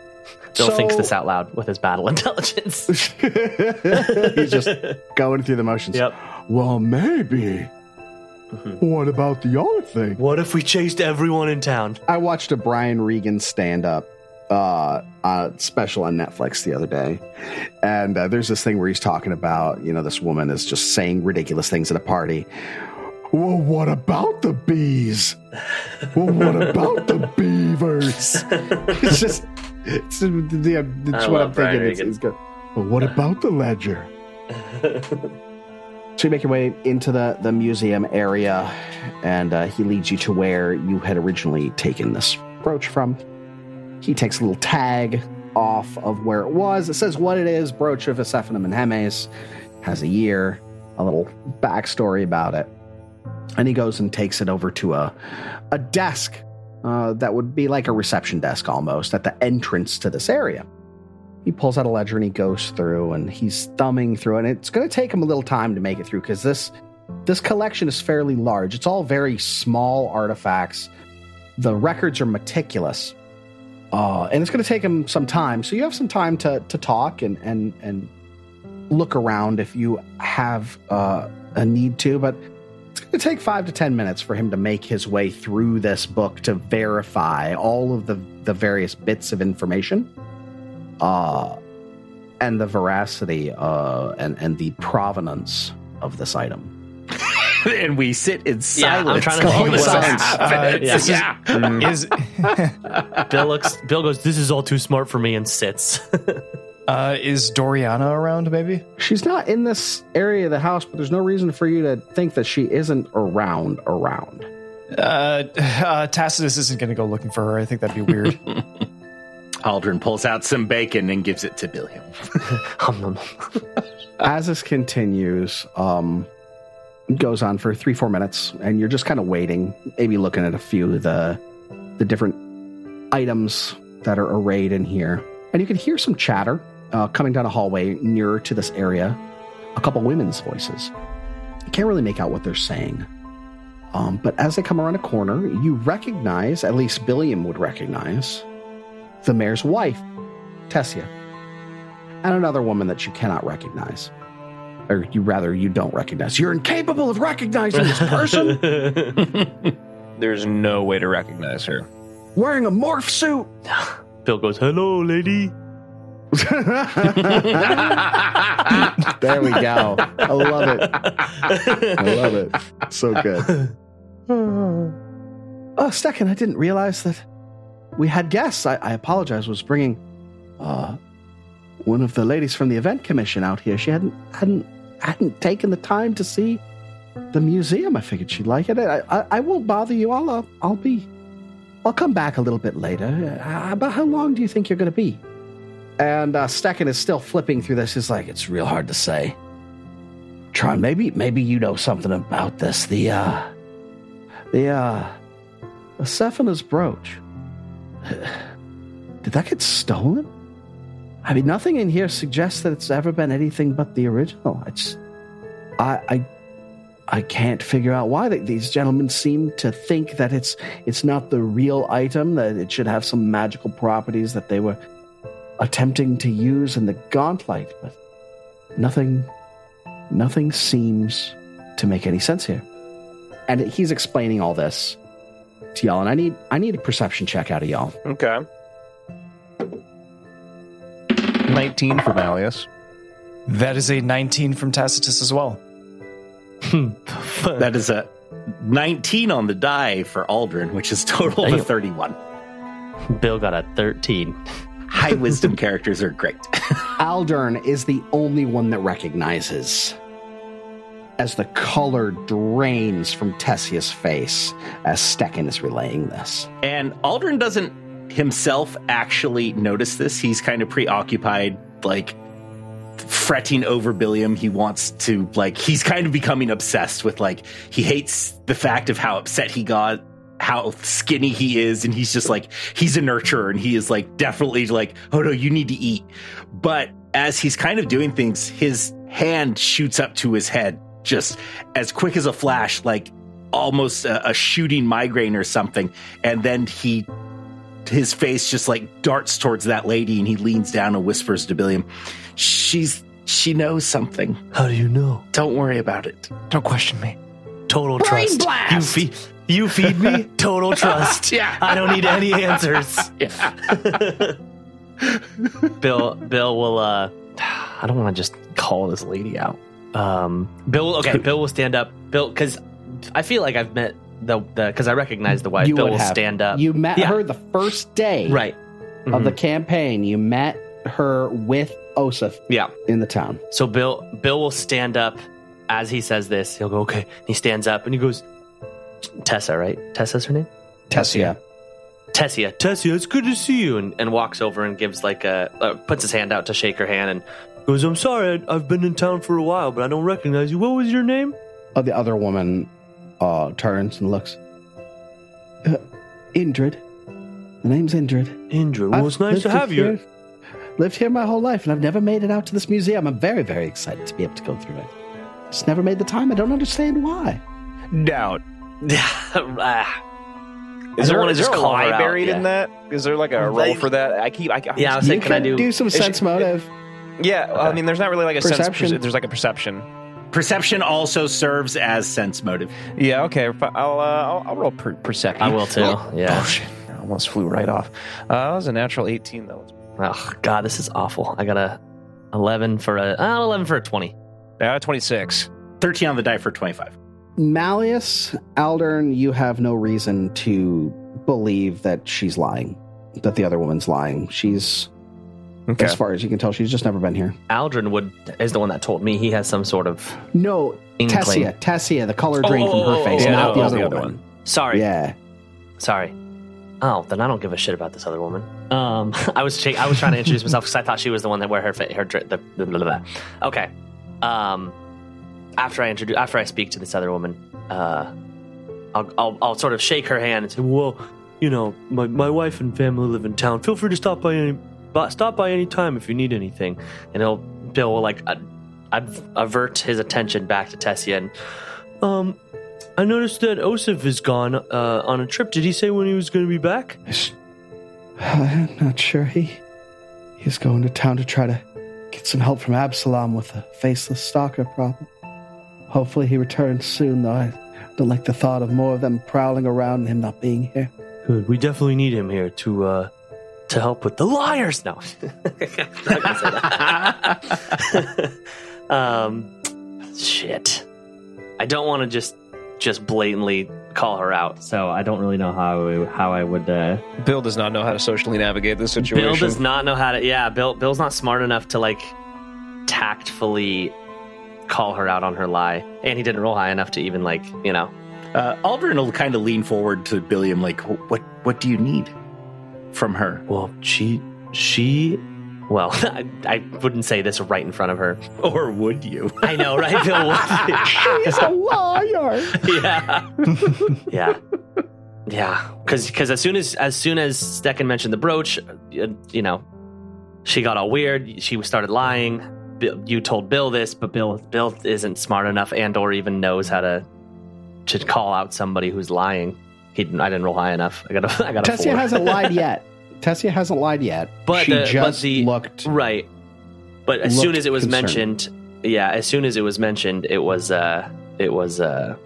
Bill So- thinks this out loud with his battle intelligence. He's just going through the motions. Yep. Well, maybe. Mhm. What about the other thing? What if we chased everyone in town? I watched a Brian Regan stand up uh, uh, special on Netflix the other day. And uh, there's this thing where he's talking about, you know, this woman is just saying ridiculous things at a party. Well, what about the bees? Well, what about the beavers? It's just, it's, the, it's I what I'm Brian thinking. It's, it's good. Well, what about the ledger? So you make your way into the, the museum area, and uh, he leads you to where you had originally taken this brooch from. He takes a little tag off of where it was. It says what it is brooch of Aesephna Menhemes, has a year, a little backstory about it. And he goes and takes it over to a, a desk uh, that would be like a reception desk almost at the entrance to this area. He pulls out a ledger and he goes through and he's thumbing through. And it's going to take him a little time to make it through because this this collection is fairly large. It's all very small artifacts. The records are meticulous, uh, and it's going to take him some time. So you have some time to to talk and and and look around if you have uh, a need to. But it's going to take five to ten minutes for him to make his way through this book to verify all of the the various bits of information uh, and the veracity uh, and and the provenance of this item. and we sit in Yeah, I'm silence. trying to think while this what else. happens. Yeah. this is- Yeah. Is Bill looks. Bill goes. This is all too smart for me, and sits. uh, is Doriana around? Maybe. She's not in this area of the house, but there's no reason for you to think that she isn't around. Around. Uh, uh, Tacitus isn't going to go looking for her. I think that'd be weird. Aldryn pulls out some bacon and gives it to Billiam. As this continues, um, goes on for three, four minutes, and you're just kind of waiting, maybe looking at a few of the the different items that are arrayed in here, and you can hear some chatter uh, coming down a hallway nearer to this area. A couple women's voices. You can't really make out what they're saying. Um, but as they come around a corner, you recognize, at least Billiam would recognize, the mayor's wife, Tessia, and another woman that you cannot recognize. Or you rather, you don't recognize. You're incapable of recognizing this person There's no way to recognize her. wearing a morph suit. Bill goes. Hello, lady. there we go. I love it. I love it. So good. Oh, Stecken, I didn't realize that we had guests. I, I apologize. Was bringing uh, one of the ladies from the event commission out here. She hadn't hadn't hadn't taken the time to see the museum. I figured she'd like it. I, I, I won't bother you. I'll uh, I'll be I'll come back a little bit later. Uh, about how long do you think you're going to be? And uh, Stecken is still flipping through this. He's like, it's real hard to say. Tron, maybe maybe you know something about this. The uh the uh the brooch. Did that get stolen? I mean, nothing in here suggests that it's ever been anything but the original. It's, I, I, I can't figure out why these gentlemen seem to think that it's it's not the real item. That it should have some magical properties that they were attempting to use in the Gauntlight, but nothing, nothing seems to make any sense here. And he's explaining all this to y'all, and I need I need a perception check out of y'all. Okay. 19 from Malleus. that is a 19 from Tacitus as well. Hmm. that is a 19 on the die for Aldryn, which is total of 31. Bill got a thirteen. High wisdom characters are great. Aldryn is the only one that recognizes as the color drains from Tessia's face as Stecken is relaying this. And Aldryn doesn't himself actually notice this. He's kind of preoccupied, like fretting over Billiam. He wants to, like, he's kind of becoming obsessed with, like, he hates the fact of how upset he got, how skinny he is. And he's just like, he's a nurturer and he is, like, definitely like, oh no, you need to eat. But as he's kind of doing things, his hand shoots up to his head just as quick as a flash, like almost a, a shooting migraine or something. And then he his face just like darts towards that lady and he leans down and whispers to Billiam, She's she knows something. How do you know? Don't worry about it. Don't question me. Total trust. Blast! You feed. You feed me. Total trust. Yeah. I don't need any answers. Yeah. Bill. Bill will. uh I don't want to just call this lady out. Um. Bill. Okay. Bill will stand up. Bill, because I feel like I've met the the because I recognize the wife. You Bill will have. stand up. You met Yeah. her the first day right. of the Mhm. campaign. You met her with Oseph Yeah. in the town. So Bill Bill will stand up as he says this. He'll go, okay. He stands up and he goes, Tessa, right? Tessa's her name? Tessia. Tessia. Tessia, it's good to see you. And, and walks over and gives like a, uh, puts his hand out to shake her hand and goes, I'm sorry, I, I've been in town for a while, but I don't recognize you. What was your name? Uh, the other woman uh, turns and looks. Uh, Indrid. The name's Indrid. Indra. Well, I've it's nice to lived have you. here- Lived here my whole life, and I've never made it out to this museum. I'm very, very excited to be able to go through it. Just never made the time. I don't understand why. Doubt. Ah. Is I there, don't is there a call lie buried yeah. in that? Is there like a roll Like- for that? I keep. I, I Yeah, I was you saying, can I can do, some is she- sense motive. Yeah. well, I mean, there's not really like a Perception. sense. There's like a perception. Perception also serves as sense motive. Yeah. Okay. I'll. Uh, I'll, I'll roll per- perception. I will too. Oh, Yeah. Oh shit! I almost flew right off. Uh, that was a natural 18 though. Oh, God, this is awful. I got a 11 for a, uh, 11 for a 20. Yeah, 26. 13 on the die for 25. Malleus, Aldryn, you have no reason to believe that she's lying, that the other woman's lying. She's, Okay. as far as you can tell, she's just never been here. Aldryn would is the one that told me he has some sort of No, inkling. Tessia, Tessia, the color drained Oh, from her face, yeah, not the other the other woman. Sorry, Yeah. sorry. Oh, then I don't give a shit about this other woman. Um, I was I was trying to introduce myself because I thought she was the one that wear her fa- her dr- the blah, blah, blah. okay. Um, after I introduce after I speak to this other woman, uh, I'll, I'll, I'll sort of shake her hand and say, well, you know, my, my wife and family live in town. Feel free to stop by any but stop by any time if you need anything. and he'll Bill will like ad- avert his attention back to Tessia and Um, I noticed that Oseph is gone uh, on a trip. Did he say when he was going to be back? I'm not sure. He he's going to town to try to get some help from Absalom with the faceless stalker problem. Hopefully he returns soon, though. I don't like the thought of more of them prowling around and him not being here. Good. We definitely need him here to uh, to help with the liars. no. I'm not gonna say that. um, shit. I don't want to just just blatantly call her out, so I don't really know how I, how I would. Uh, Bill does not know how to socially navigate this situation. Bill does not know how to. Yeah, Bill. Bill's not smart enough to like tactfully call her out on her lie, and he didn't roll high enough to even like you know. Uh, Aldryn will kind of lean forward to Billiam, like, "What? What do you need from her?" Well, she she Well, I, I wouldn't say this right in front of her. Or would you? I know, right, Bill? He's a liar. yeah, yeah, yeah. Because cause as soon as as soon as Stecken mentioned the brooch, uh, you know, she got all weird. She started lying. Bill, you told Bill this, but Bill Bill isn't smart enough and or even knows how to to call out somebody who's lying. He didn't, I didn't roll high enough. I got a I got a Tessia four. hasn't lied yet. Tessia hasn't lied yet. But she the- but just the- looked. Right. But as soon as it was concerned. mentioned, yeah, as soon as it was mentioned, it was uh it was uh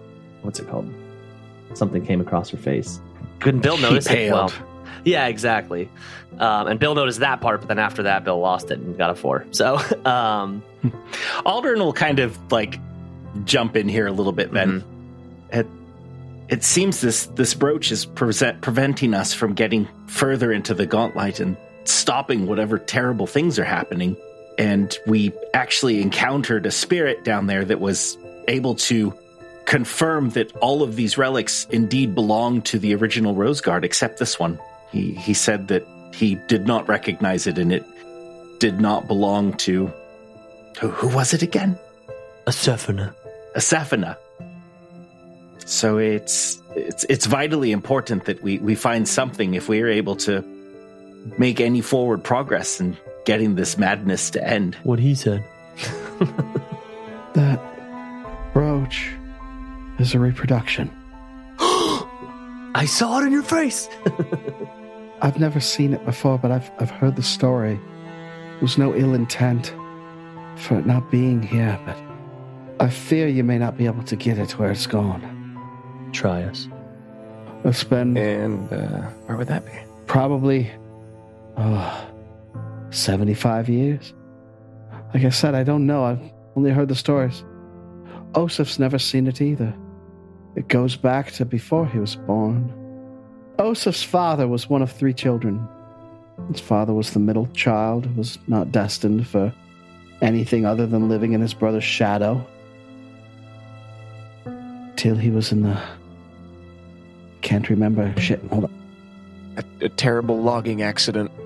what's it called? Something came across her face. Couldn't Bill She notice it? Well, yeah, exactly. Um, and Bill noticed that part, but then after that, Bill lost it and got a four. So, um, Aldryn will kind of like jump in here a little bit, Ben. Mm-hmm. It, it seems this this brooch is present, preventing us from getting further into the Gauntlight and stopping whatever terrible things are happening. And we actually encountered a spirit down there that was able to confirm that all of these relics indeed belong to the original Rose Guard, except this one. He he said that he did not recognize it, and it did not belong to who, who was it again? a Sephina. Aesephna. So it's it's it's vitally important that we we find something if we are able to make any forward progress in getting this madness to end. What he said. That brooch is a reproduction. I saw it in your face. I've never seen it before, but I've I've heard the story. There's no ill intent for it not being here, but I fear you may not be able to get it where it's gone. Try us. It's been And uh, where would that be? probably oh, 75 years. Like I said, I don't know. I've only heard the stories. Oseph's never seen it either. It goes back to before he was born. Oseph's father was one of three children. His father was the middle child, was not destined for anything other than living in his brother's shadow. Till he was in the. Can't remember. Shit, hold on. A, a terrible logging accident.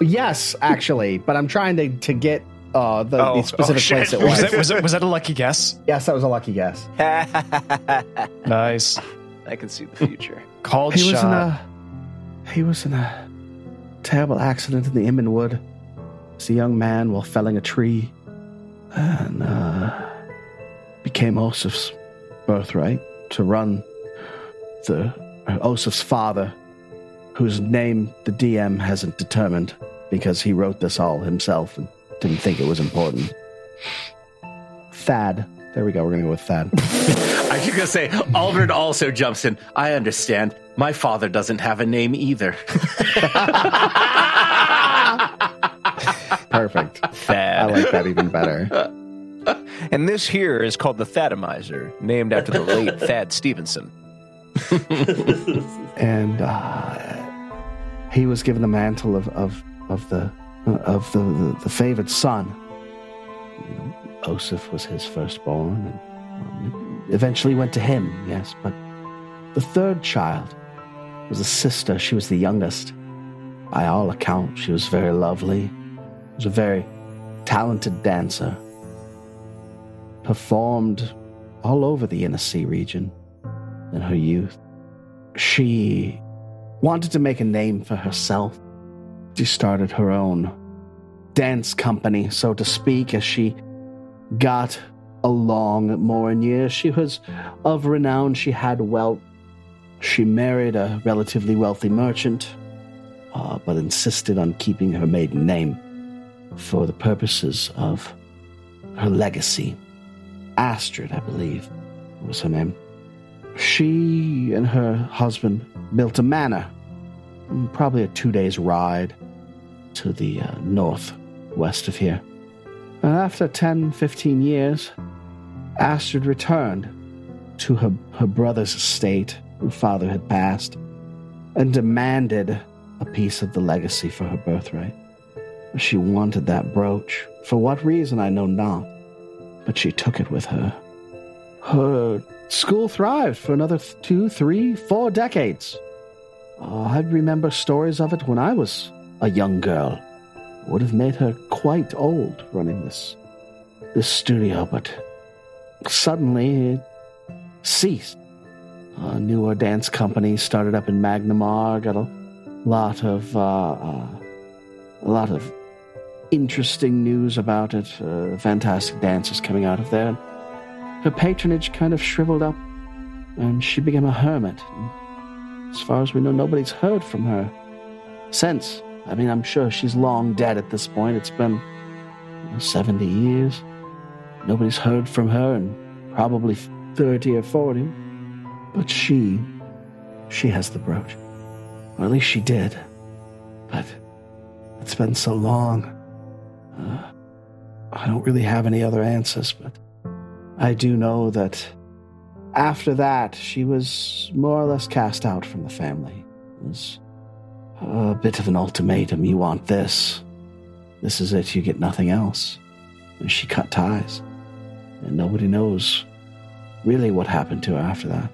Yes, actually, but I'm trying to, to get uh, the, Oh, the specific oh, place it Was was. that, was, that, was that a lucky guess? yes, that was a lucky guess. Nice. I can see the future. Called He was shot. in a he was in a terrible accident in the Immenwood as a young man while felling a tree, and uh, became Oseph's birthright to run the uh, Oseph's father, whose name the DM hasn't determined because he wrote this all himself and didn't think it was important. Thad. There we go. We're gonna go with Thad. I was gonna say Aldryn also jumps in. I understand. My father doesn't have a name either. Perfect. Thad. I like that even better. And this here is called the Thadamizer, named after the late Thad Stevenson. and uh, he was given the mantle of of of the of the the, the favored son. You know, was his firstborn, and um, eventually went to him. Yes, but the third child was a sister. She was the youngest. By all accounts, she was very lovely. She was a very talented dancer. Performed all over the inner sea region in her youth. She wanted to make a name for herself. She started her own dance company, so to speak, as she got along more in years. She was of renown, she had wealth. She married a relatively wealthy merchant, uh, but insisted on keeping her maiden name for the purposes of her legacy. Astrid, I believe, was her name. She and her husband built a manor, probably a two days ride to the uh, north west of here. And after 10, 15 years, Astrid returned to her, her brother's estate, her father had passed, and demanded a piece of the legacy for her birthright. She wanted that brooch. For what reason, I know not, but she took it with her. Her school thrived for another two, three, four decades. Uh, I remember stories of it when I was a young girl. Would have made her quite old running this this studio, but suddenly it ceased. A newer dance company started up in Magnimar, got a lot of uh, uh, a lot of interesting news about it. Uh, fantastic dancers coming out of there. Her patronage kind of shriveled up, and she became a hermit. As far as we know, nobody's heard from her since. I mean, I'm sure she's long dead at this point. It's been you know, 70 years. Nobody's heard from her in probably 30 or 40. But she, she has the brooch. Or at least she did. But it's been so long. Uh, I don't really have any other answers, but I do know that after that, she was more or less cast out from the family. It was a bit of an ultimatum. You want this. This is it. You get nothing else. And she cut ties. And nobody knows really what happened to her after that.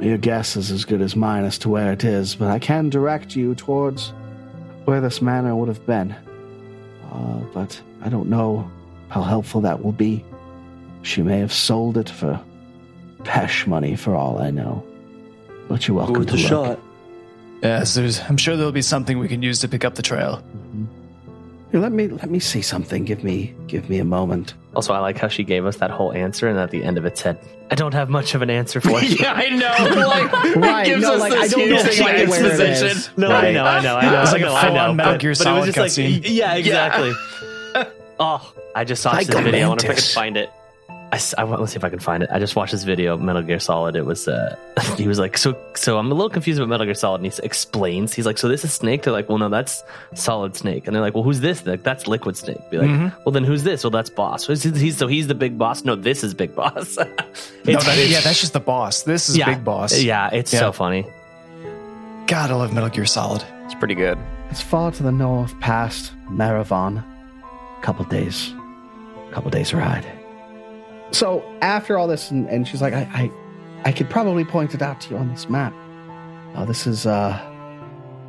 Your guess is as good as mine as to where it is, but I can direct you towards where this manor would have been. Uh, but I don't know how helpful that will be. She may have sold it for pesh money for all I know. But you're welcome Worth to a look. shot. Yes, there's, I'm sure there'll be something we can use to pick up the trail. Mm-hmm. Here, let me let me see something. Give me give me a moment. Also, I like how she gave us that whole answer, and at the end of it said, "I don't have much of an answer for you." yeah, I know. Like, Right, it gives no, us like, I don't know huge exactly like, where it exposition. is. No, I know, I know, I know. It's like a I know, full-on Metal but- Gear it was Solid just like, yeah, exactly. oh, I just watched this video. I wonder if I could find it. I, s- I want, let's see if I can find it. I just watched this video Metal Gear Solid. It was uh, he was like, so so I'm a little confused about Metal Gear Solid, and he explains. He's like, so this is Snake. They're like, well, no, that's Solid Snake, and they're like, well, who's this? They're like, that's Liquid Snake. Be like, Mhm. well, then who's this? Well, that's Boss. So he's, he's so he's the big boss. No, this is Big Boss. No, It's- that, yeah, that's just the boss. This is Yeah. Big Boss. yeah, it's Yeah. so funny. God, I love Metal Gear Solid. It's pretty good. It's far to the north, past Maravan. Couple days, couple days ride. So after all this, and, and she's like, I, I, I could probably point it out to you on this map. This is uh,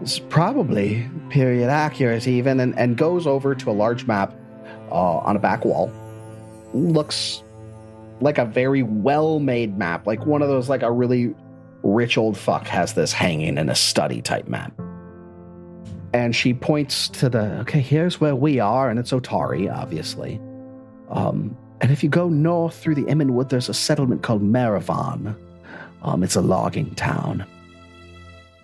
this is probably period accurate even, and, and goes over to a large map uh, on a back wall. Looks like a very well made map, like one of those like a really rich old fuck has this hanging in a study type map and she points to the okay here's where we are and it's otari obviously um, and if you go north through the Immenwood, there's a settlement called Maravan. Um, it's a logging town.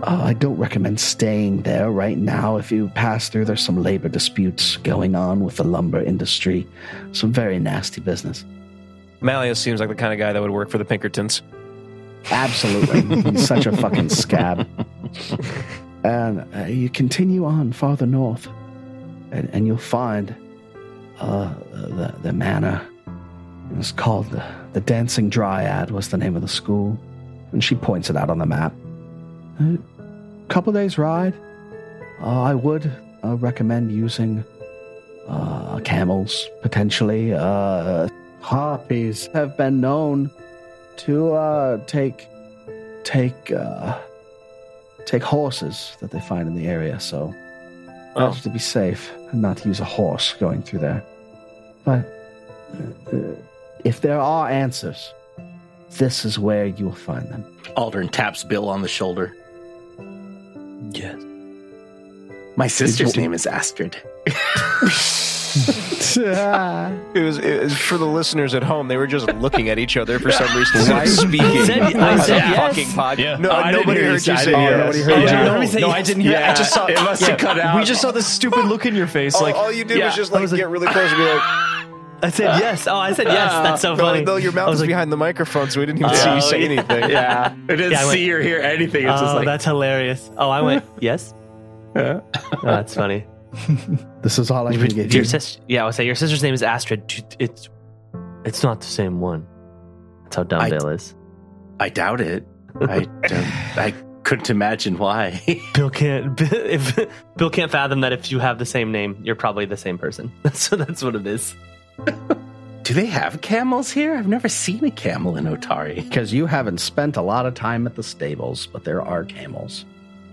Uh, I don't recommend staying there right now. If you pass through, there's some labor disputes going on with the lumber industry. Some very nasty business. Malleus seems like the kind of guy that would work for the Pinkertons. Absolutely. He's such a fucking scab. And uh, you continue on farther north, and, and you'll find uh, the, the manor. It was called the, the Dancing Dryad, was the name of the school. And she points it out on the map. A couple days' ride. Uh, I would uh, recommend using uh, camels, potentially. Uh, harpies have been known to uh, take take uh, take horses that they find in the area. So, Oh. to be safe and not use a horse going through there. But if there are answers, this is where you will find them. Aldryn taps Bill on the shoulder. Yes. My sister's It's- name is Astrid. It was, it was for the listeners at home. They were just looking at each other for some reason instead of Right. speaking. said- I on said the yes. fucking pod. Yeah. No, Oh, I nobody hear you heard say- you I say didn't- Oh, yes. nobody heard Oh, you. did No. nobody say no, I didn't hear. I just saw. it must have cut out. We just saw this stupid oh. look in your face. All, Like, all you did Yeah. was just like was like- get really close and be like, I said yes. Oh, I said yes. That's so no, funny. no, your mouth I was was like, behind the microphone, so we didn't even oh, see Oh, you say anything. yeah. It didn't Yeah, I went- see or hear anything. It's oh, just like, that's hilarious. Oh, I went yes. Yeah. Oh, that's funny. This is all I can give Your you. sis- yeah, I would say your sister's name is Astrid. It's it's not the same one. That's how dumb I- Bill is. I doubt it. I don't, I couldn't imagine why. Bill can't. If Bill can't fathom that if you have the same name, you're probably the same person. So that's what it is. Do they have camels here? I've never seen a camel in Otari. Because you haven't spent a lot of time at the stables, but there are camels.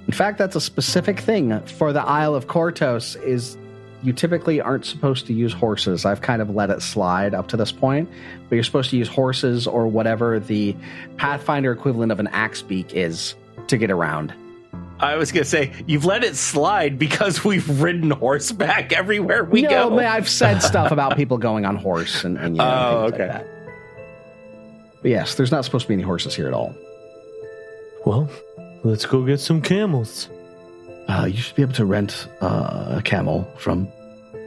In fact, that's a specific thing for the Isle of Kortos is you typically aren't supposed to use horses. I've kind of let it slide up to this point, but you're supposed to use horses or whatever the Pathfinder equivalent of an axe beak is to get around. I was going to say, you've let it slide because we've ridden horseback everywhere we no, go. man, I've said stuff about people going on horse and, and you know, Oh, things like okay. that. But yes, there's not supposed to be any horses here at all. Well, let's go get some camels. Uh, you should be able to rent uh, a camel from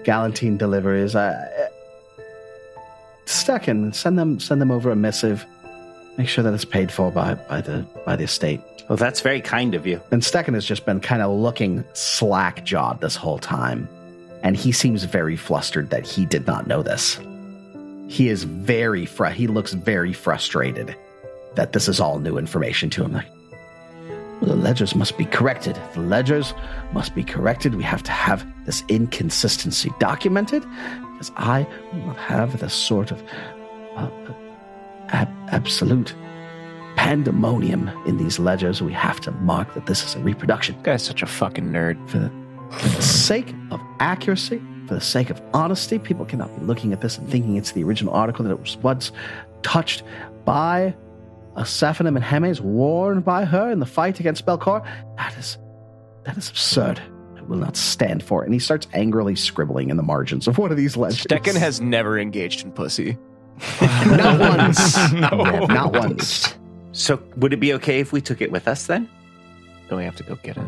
Galantine Deliveries. Uh, Stecken, send them send them over a missive. Make sure that it's paid for by, by the by the estate. well, that's very kind of you. And Stecken has just been kind of looking slack jawed this whole time, and he seems very flustered that he did not know this. He is very fr- he looks very frustrated that this is all new information to him. Like, the ledgers must be corrected. The ledgers must be corrected. We have to have this inconsistency documented because I will not have this sort of uh, ab- absolute pandemonium in these ledgers. We have to mark that this is a reproduction Guy's such a fucking nerd. for the, for the sake of accuracy, for the sake of honesty. People cannot be looking at this and thinking it's the original article that it was once touched by Aesephna Menhemes, worn by her in the fight against Belcorra. That is, that is absurd. I will not stand for it. And he starts angrily scribbling in the margins of one of these ledgers. Stecken has never engaged in pussy. not once. No. Yeah, not once. So, would it be okay if we took it with us then? Don't we have to go get it?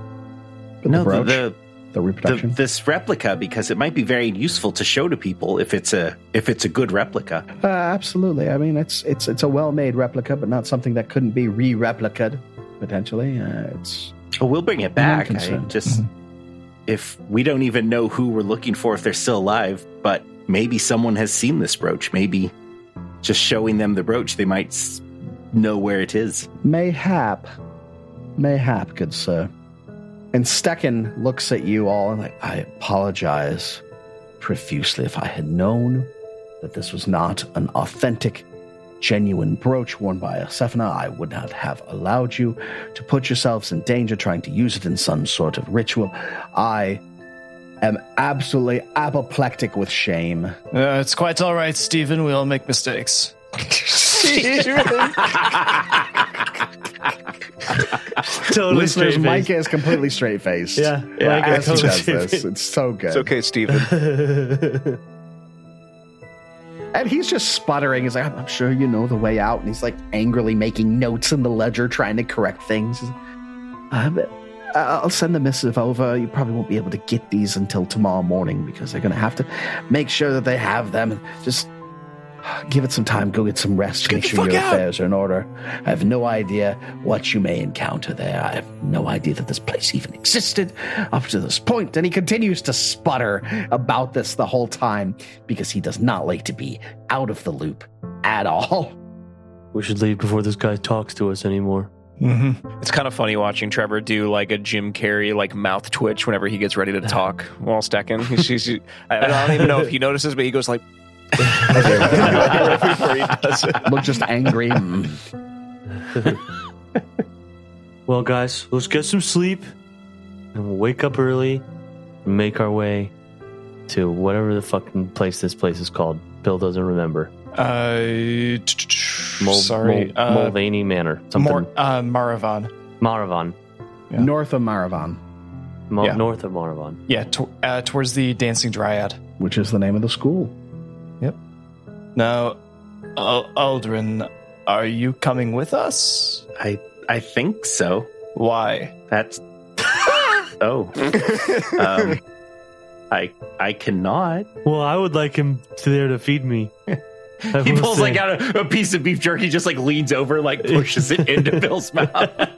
But no, the brooch, the, the, the, the reproduction. this replica because it might be very useful to show to people if it's a if it's a good replica. Uh, absolutely. I mean, it's it's it's a well-made replica, but not something that couldn't be re-replicated potentially. Uh, it's Well, we'll bring it back. I concerned. just if we don't even know who we're looking for if they're still alive, but maybe someone has seen this brooch. Maybe just showing them the brooch, they might know where it is. mayhap, mayhap, good sir. And Stecken looks at you all and like, I apologize profusely if I had known that this was not an authentic, genuine brooch worn by Aesephna. I would not have allowed you to put yourselves in danger trying to use it in some sort of ritual. I am absolutely apoplectic with shame. Uh, it's quite all right, Stephen. We all make mistakes. Totally Listeners, straight Micah face. is completely straight faced. Yeah, yeah Micah as he totally does this. It's so good. It's okay, Stephen. And he's just sputtering. He's like, I'm, I'm sure you know the way out. And he's like angrily making notes in the ledger, trying to correct things. He's like, "Um, Uh, I'll send the missive over. You probably won't be able to get these until tomorrow morning because they're going to have to make sure that they have them. And just give it some time. Go get some rest. make sure your out. affairs are in order. I have no idea what you may encounter there. I have no idea that this place even existed up to this point. And he continues to sputter about this the whole time because he does not like to be out of the loop at all. We should leave before this guy talks to us anymore. Mm-hmm. It's kind of funny watching Trevor do like a Jim Carrey like mouth twitch whenever he gets ready to talk while Stecken. He's, he's, I don't even know if he notices, but he goes like before he does it. Look just angry. Well, guys, let's get some sleep and we'll wake up early and make our way to whatever the fucking place this place is called. Bill doesn't remember. Uh, Mul- sorry, Mul- uh, Mulvaney Manor. Something. Mor- uh, Maravan. Maravan. Yeah. North of Maravan, Mo- Yeah. North of Maravan. Yeah, to- uh, towards the Dancing Dryad. which is the name of the school. Yep. Now, Al- Aldryn, are you coming with us? I I think so. Why? That's oh. um, I I cannot. Well, I would like him to there to feed me. I He pulls say. like out a, a piece of beef jerky, just like leans over, like pushes it into Bill's mouth.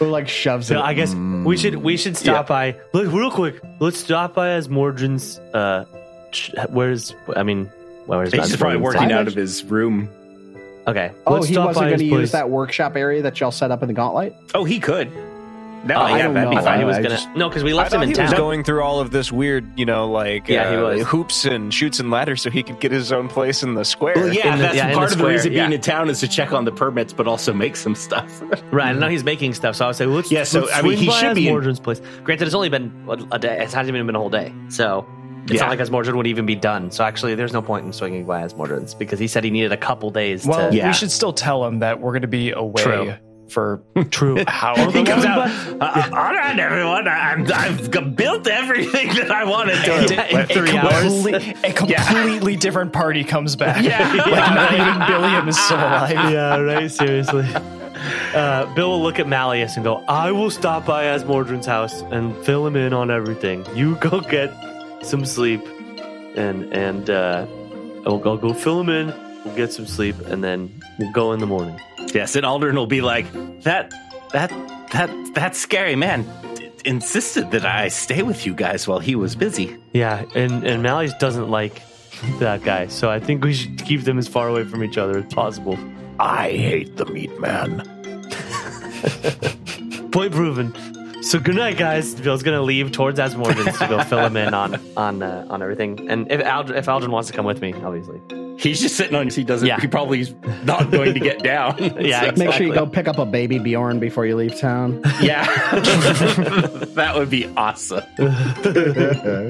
Or like shoves So it. I guess we should we should stop Yeah. by. Look, real quick. Let's stop by Azmordryn's. Uh, where's I mean, where's He's just probably working out of his room. Okay. Oh, let's he stop wasn't going to use that workshop area that y'all set up in the Gauntlight. Oh, he could. No, Oh, yeah, I don't that'd be know. I thought he was gonna. just- no, because we I left him thought in he was going through all of this weird, you know, like Yeah, he uh, was. hoops and shoots and ladders so he could get his own place in the square. Well, yeah, the- that's yeah, part the of the reason square, being in town is to check on the permits, but also make some stuff. Right, I know he's making stuff, so I would say let's. Yeah, so, let's I mean, he should be in- Mordrin's place. Granted, it's only been a, a day. It hasn't even been a whole day, so it's Yeah. not like Azmordryn would even be done. So actually, there's no point in swinging by Azmordryn's because he said he needed a couple days. Well, to, Yeah. we should still tell him that we're going to be away True. For true. how he comes out. "Uh, all right, everyone. I'm, I've built everything that I wanted to. Yeah, in A, three hours. complete- a completely different party comes back. Yeah. like not even Billiam is still alive. yeah, right. Seriously. Uh, Bill will look at Malleus and go, "I will stop by Azmordryn's house and fill him in on everything. You go get some sleep, and and uh, I'll, I'll go fill him in. We'll get some sleep, and then we'll go in the morning." Yes, and Aldryn will be like, that, that, that, that scary man d- insisted that I stay with you guys while he was busy. Yeah, and and Malleus doesn't like that guy, so I think we should keep them as far away from each other as possible. I hate the meat man. Point proven. So good night, guys. Bill's gonna leave towards Azmordryn's to go fill him in on on uh, on everything. And if Aldryn, if Aldryn wants to come with me, obviously. He's just sitting on. He doesn't. Yeah. He probably is not going to get down. Yeah, Make sure you go pick up a baby Bjorn before you leave town. yeah, that would be awesome.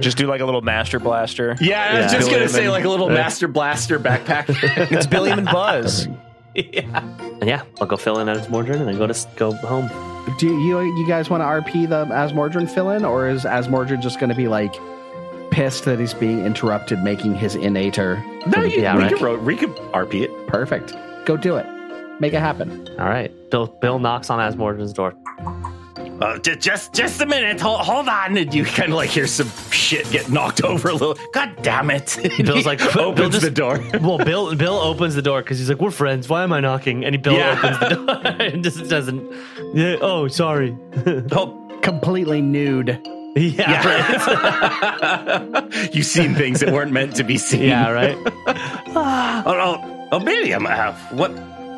Just do like a little master blaster. Yeah, I was Yeah. just gonna say like a little Master Blaster backpack. It's Billy and Buzz. yeah. And yeah, I'll go fill in at Azmordryn and then go to go home. Do you you guys want to RP the Azmordryn fill in, or is Azmordryn just going to be like pissed that he's being interrupted making his innator? no, you, Yeah, we right. could ro- we could RP it. Perfect. Go do it. Make it happen. All right. Bill Bill knocks on Azmordryn's door. Uh, just, just, just a minute. Hold, hold on. And you kind of like hear some shit get knocked over a little. God damn it! Bill's like, He Bill opens just- the door. Well, Bill Bill opens the door because he's like, "We're friends. Why am I knocking?" And he Bill Yeah. opens the door and just doesn't. Yeah. Oh, sorry. Oh, Completely nude. Yeah. Right. You've seen things that weren't meant to be seen. yeah. Right. Oh, oh, oh Miriam, uh, what,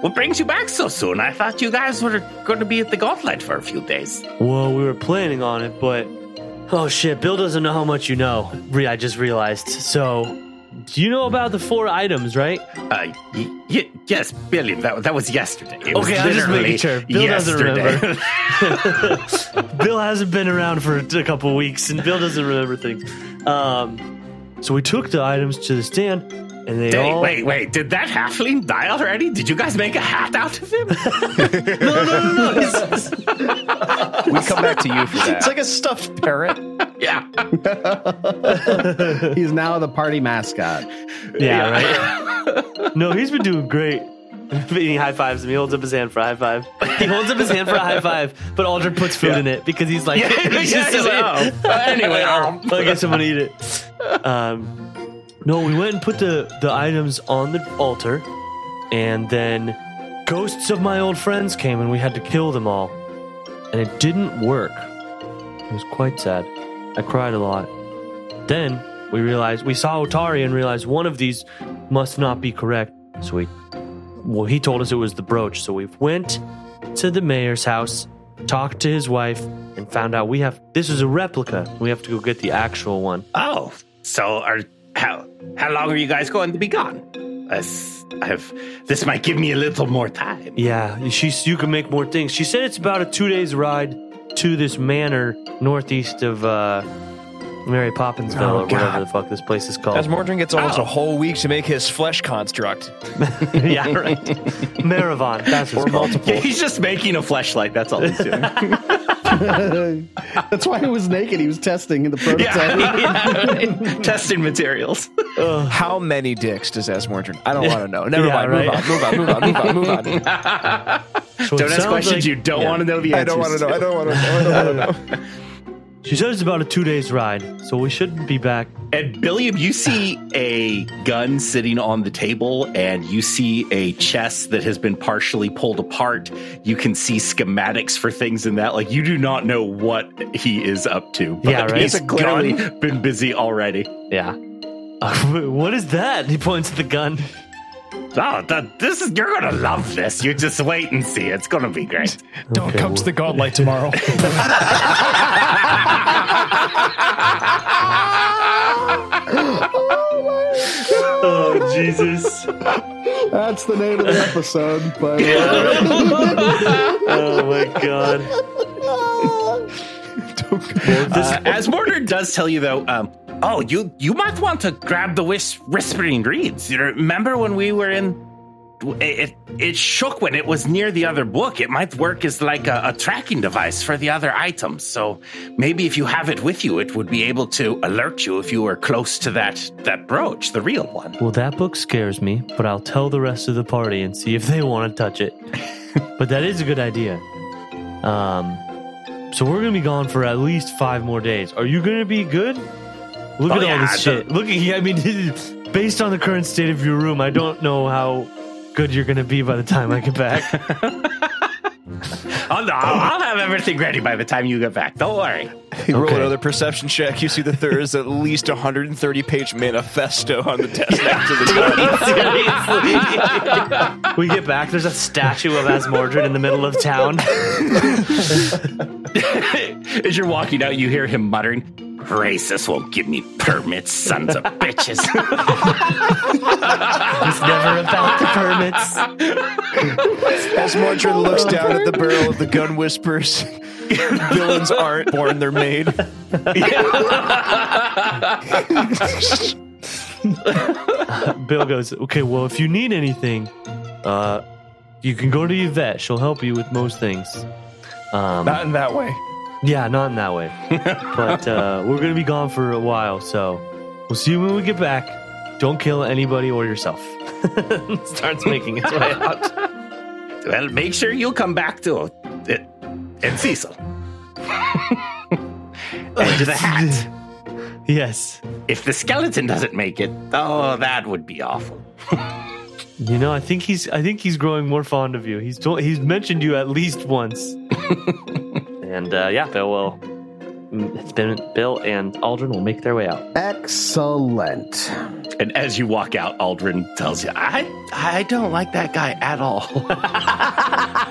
what brings you back so soon? I thought you guys were going to be at the golf Gauntlight for a few days. Well, we were planning on it, but oh shit, Bill doesn't know how much you know. I just realized. So, do you know about the four items, right? Uh, y- y- yes, Billiam, that, that was yesterday. It was Okay, I'm just making sure. Bill doesn't yesterday. remember. Bill hasn't been around for a couple weeks, and Bill doesn't remember things. Um, so we took the items to the stand, and they Wait, all wait, wait, did that halfling die already? Did you guys make a hat out of him? no, no, no, no. He's- We come back to you for that. It's like a stuffed parrot. yeah. He's now the party mascot. yeah, right. No, he's been doing great. He high fives him. He holds up his hand for a high five. He holds up his hand for a high five, but Aldryn puts food in it because he's like, Yeah, he's yeah, he's like, oh. Uh, anyway, I guess I'm gonna eat it. Um, no, we went and put the the items on the altar, and then ghosts of my old friends came, and we had to kill them all, and it didn't work. It was quite sad. I cried a lot. Then we realized we saw Otari and realized one of these must not be correct. So we, well, he told us it was the brooch. So we went to the mayor's house, talked to his wife, and found out we have this is a replica. We have to go get the actual one. Oh, so are how how long are you guys going to be gone? As I've this might give me a little more time. Yeah, she's you can make more things. She said it's about a two days ride to this manor northeast of uh, Mary Poppinsville Oh, or whatever the fuck this place is called. Azmordryn gets almost Ow. a whole week to make his flesh construct. yeah, right. Maravon. That's what it's called. Yeah, he's just making a flashlight. That's all he's doing. That's why he was naked. He was testing in the prototype. yeah, right. testing materials. How many dicks does Azmordryn? I don't want to know. Never Yeah, mind. right. Move on. Move on. Move on. Move on. Move on. So don't ask questions like- you don't yeah. want to know the answer. I answers. don't want to know. I don't want to know. I don't want to know. She said it's about a two days ride, so we shouldn't be back. And Billiam, you see a gun sitting on the table, and you see a chest that has been partially pulled apart. You can see schematics for things in that. Like you do not know what he is up to. But Yeah, right. He's It's a clearly been busy already. Yeah. Uh, what is that? He points at the gun. Oh, that, this is you're gonna love this. You just wait and see. It's gonna be great. Don't Okay, come well- to the Gauntlight tomorrow. Oh Jesus! That's the name of the episode. But Oh my God! Uh, Azmordryn does tell you though, um, oh, you you might want to grab the whis- whispering reeds. You remember when we were in? It, it shook when it was near the other book. It might work as like a, a tracking device for the other items. So maybe if you have it with you, it would be able to alert you if you were close to that that brooch, the real one. Well, that book scares me, but I'll tell the rest of the party and see if they want to touch it. but that is a good idea. Um, so we're gonna be gone for at least five more days. Are you gonna be good? Look Oh, at all yeah, this the- shit. Look at I mean, based on the current state of your room, I don't know how good you're gonna be by the time I get back. Oh no, I'll, I'll have everything ready by the time you get back. Don't worry. You roll Okay. another perception check. You see that there is at least a 130 page manifesto on the desk next to the gun. Seriously. we get back, there's a statue of Azmordryn in the middle of town. As you're walking out, you hear him muttering, Racist won't give me permits, sons of bitches. It's never about the permits. Azmordryn looks down at the barrel of the gun, whispers, "Villains aren't born; they're made." Bill goes, okay, well, if you need anything, uh, you can go to Yvette. She'll help you with most things. Um, Not in that way. Yeah, not in that way. but uh, we're going to be gone for a while, so we'll see you when we get back. Don't kill anybody or yourself. Starts making its way out. well, make sure you come back to it. And Cecil. and the hat. Yes. If the skeleton doesn't make it, oh, that would be awful. You know, I think he's I think he's growing more fond of you. He's told, he's mentioned you at least once. And uh, yeah, Bill will. mm, It's been Bill and Aldryn will make their way out. excellent. And as you walk out, Aldryn tells you, I, I don't like that guy at all.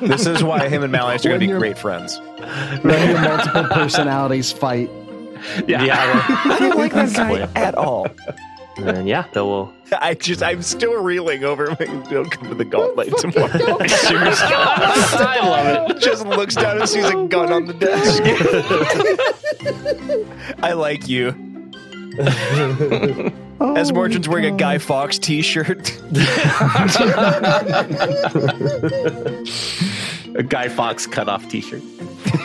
This is why him and Malice are going to be great friends. When your multiple personalities fight. yeah. I don't like that guy at all. And yeah, Bill will. I just, I'm still reeling over him. Don't come to the Gauntlight tomorrow. Seriously. I love it. Just looks down and sees a gun on the desk. I like you. Azmordryn's wearing a Guy Fawkes t-shirt. A Guy Fawkes cutoff t shirt.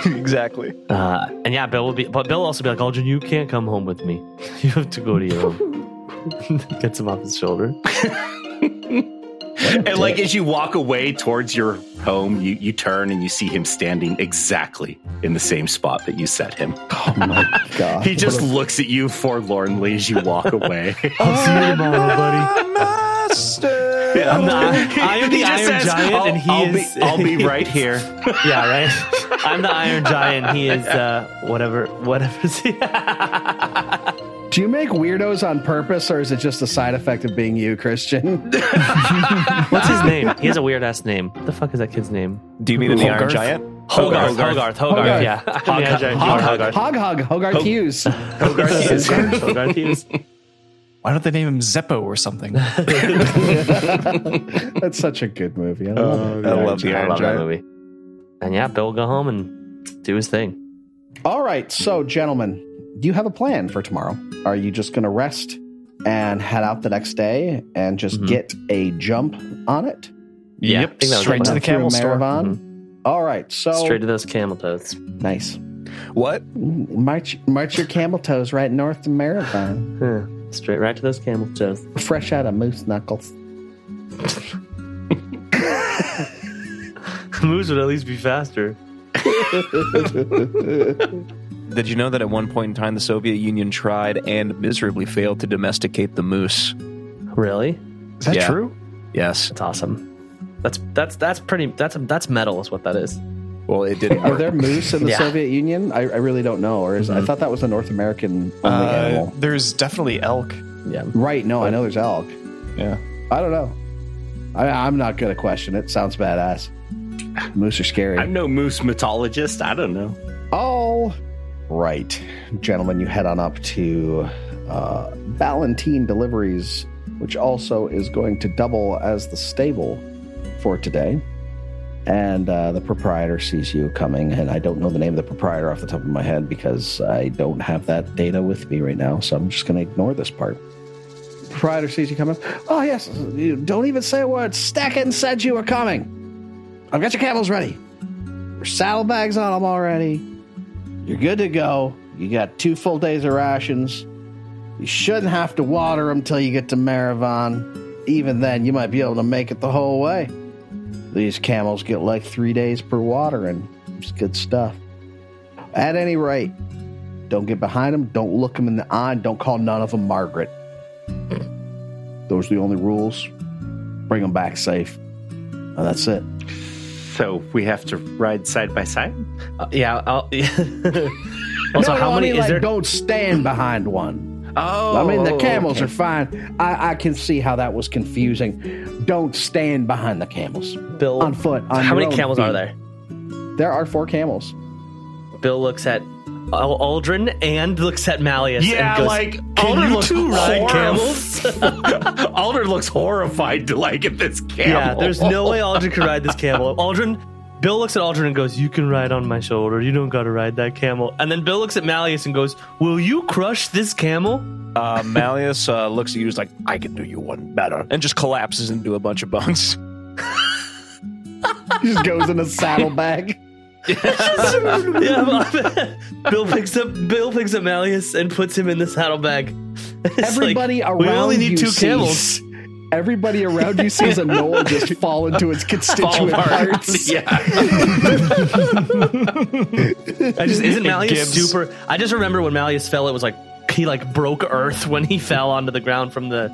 exactly. Uh, and yeah, Bill will be. But Bill will also be like, Aldryn, you can't come home with me. You have to go to your room. Gets him off his shoulder. And like as you walk away towards your home, you, you turn and you see him standing exactly in the same spot that you set him. Oh my god. He just looks at you forlornly as you walk away. I'll see you tomorrow, buddy. Master. I'm the, I am the He Iron says, Giant, "I'll- and he I'll is. Be, I'll be right here. yeah, right. I'm the Iron Giant. He is uh, whatever. Whatever. Do you make weirdos on purpose, or is it just a side effect of being you, Christian? What's his name? He has a weird ass name. What the fuck is that kid's name? Do you mean in the Iron Giant? Hogarth. Hogarth. Hogarth. Hogarth. Yeah. Hog- Yeah, Hogarth. Hog Hog Hogarth Hughes. Hogarth Hughes. Hogarth Hughes. Why don't they name him Zeppo or something? That's such a good movie. I love it. I love the I Iron love that Giant. movie. And yeah, Bill will go home and do his thing. All right, so gentlemen, do you have a plan for tomorrow? Are you just going to rest and head out the next day and just Mhm. get a jump on it? Yeah, Yep, think straight to the camel Through store. Marathon? All right, so Straight to those camel toes. nice. What? March, march your camel toes right north to Marathon, Huh. Straight right to those camel toes. fresh out of moose knuckles. Moose would at least be faster. Did you know that at one point in time the Soviet Union tried and miserably failed to domesticate the moose? Really? Is that Yeah. true? Yes. That's awesome. That's that's that's pretty. That's that's metal, is what that is. Well, it didn't Are there moose in the Yeah. Soviet Union? I, I really don't know. Or is, I Mhm. thought that was a North American only Uh, animal. there's definitely elk. Yeah. Right? No, I know there's elk. Yeah. I don't know. I, I'm not gonna question it. Sounds badass. Moose are scary. I'm no moose mythologist. I don't know. All right, gentlemen, you head on up to uh, Gallentine Deliveries, which also is going to double as the stable for today. And uh, the proprietor sees you coming, and I don't know the name of the proprietor off the top of my head because I don't have that data with me right now, so I'm just going to ignore this part. Proprietor sees you coming. Oh, yes, you don't even say a word. Stecken said you were coming. I've got your camels ready. Your saddlebags on them already. You're good to go. You got two full days of rations. You shouldn't have to water them till you get to Maravan. Even then, you might be able to make it the whole way. These camels get like three days per watering. It's good stuff. At any rate, don't get behind them. Don't look them in the eye. Don't call none of them Margaret. Those are the only rules. Bring them back safe. And that's it. So we have to ride side by side. Uh, yeah. I'll, also, no, no, how I many mean, is like, there? Don't stand behind one. Oh, I mean, the camels okay. are fine. I, I can see how that was confusing. Don't stand behind the camels Bill. on foot. On how your many own camels are there? There are four camels. Bill looks at Al- Aldryn and looks at Malleus. Yeah, and goes, like "Can Aldryn you looks two ride camels? Aldryn looks horrified to like at this camel. yeah, there's no way Aldryn can ride this camel. Aldryn, Bill looks at Aldryn and goes, "You can ride on my shoulder. You don't got to ride that camel." And then Bill looks at Malleus and goes, "Will you crush this camel?" Uh, Malleus uh, looks at you he's like, I can do you one better. And just collapses into a bunch of bunks. He just goes in a saddlebag. yeah, well, Bill picks up Bill picks up Malleus and puts him in the saddlebag. It's like, Everybody around we only need you two sees, camels. Everybody around you sees a Noel just fall into its constituent parts. yeah. I just isn't Malleus super. I just remember when Malleus fell, it was like he like broke Earth when he fell onto the ground from the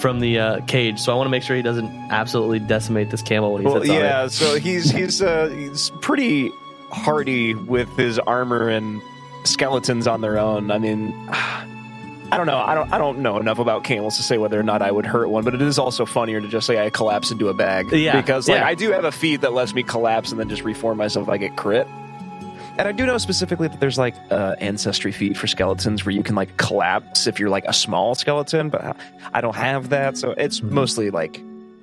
from the uh, cage. So I want to make sure he doesn't absolutely decimate this camel when he Well, sits on yeah, so he's he's uh, he's pretty hardy with his armor and skeletons on their own. I mean, I don't know. I don't I don't know enough about camels to say whether or not I would hurt one, but it is also funnier to just say I collapse into a bag. Yeah, because like yeah. I do have a feat that lets me collapse and then just reform myself if I get crit. And I do know specifically that there's like uh, ancestry feat for skeletons where you can like collapse if you're like a small skeleton, but I don't have that, so it's Mm-hmm. mostly like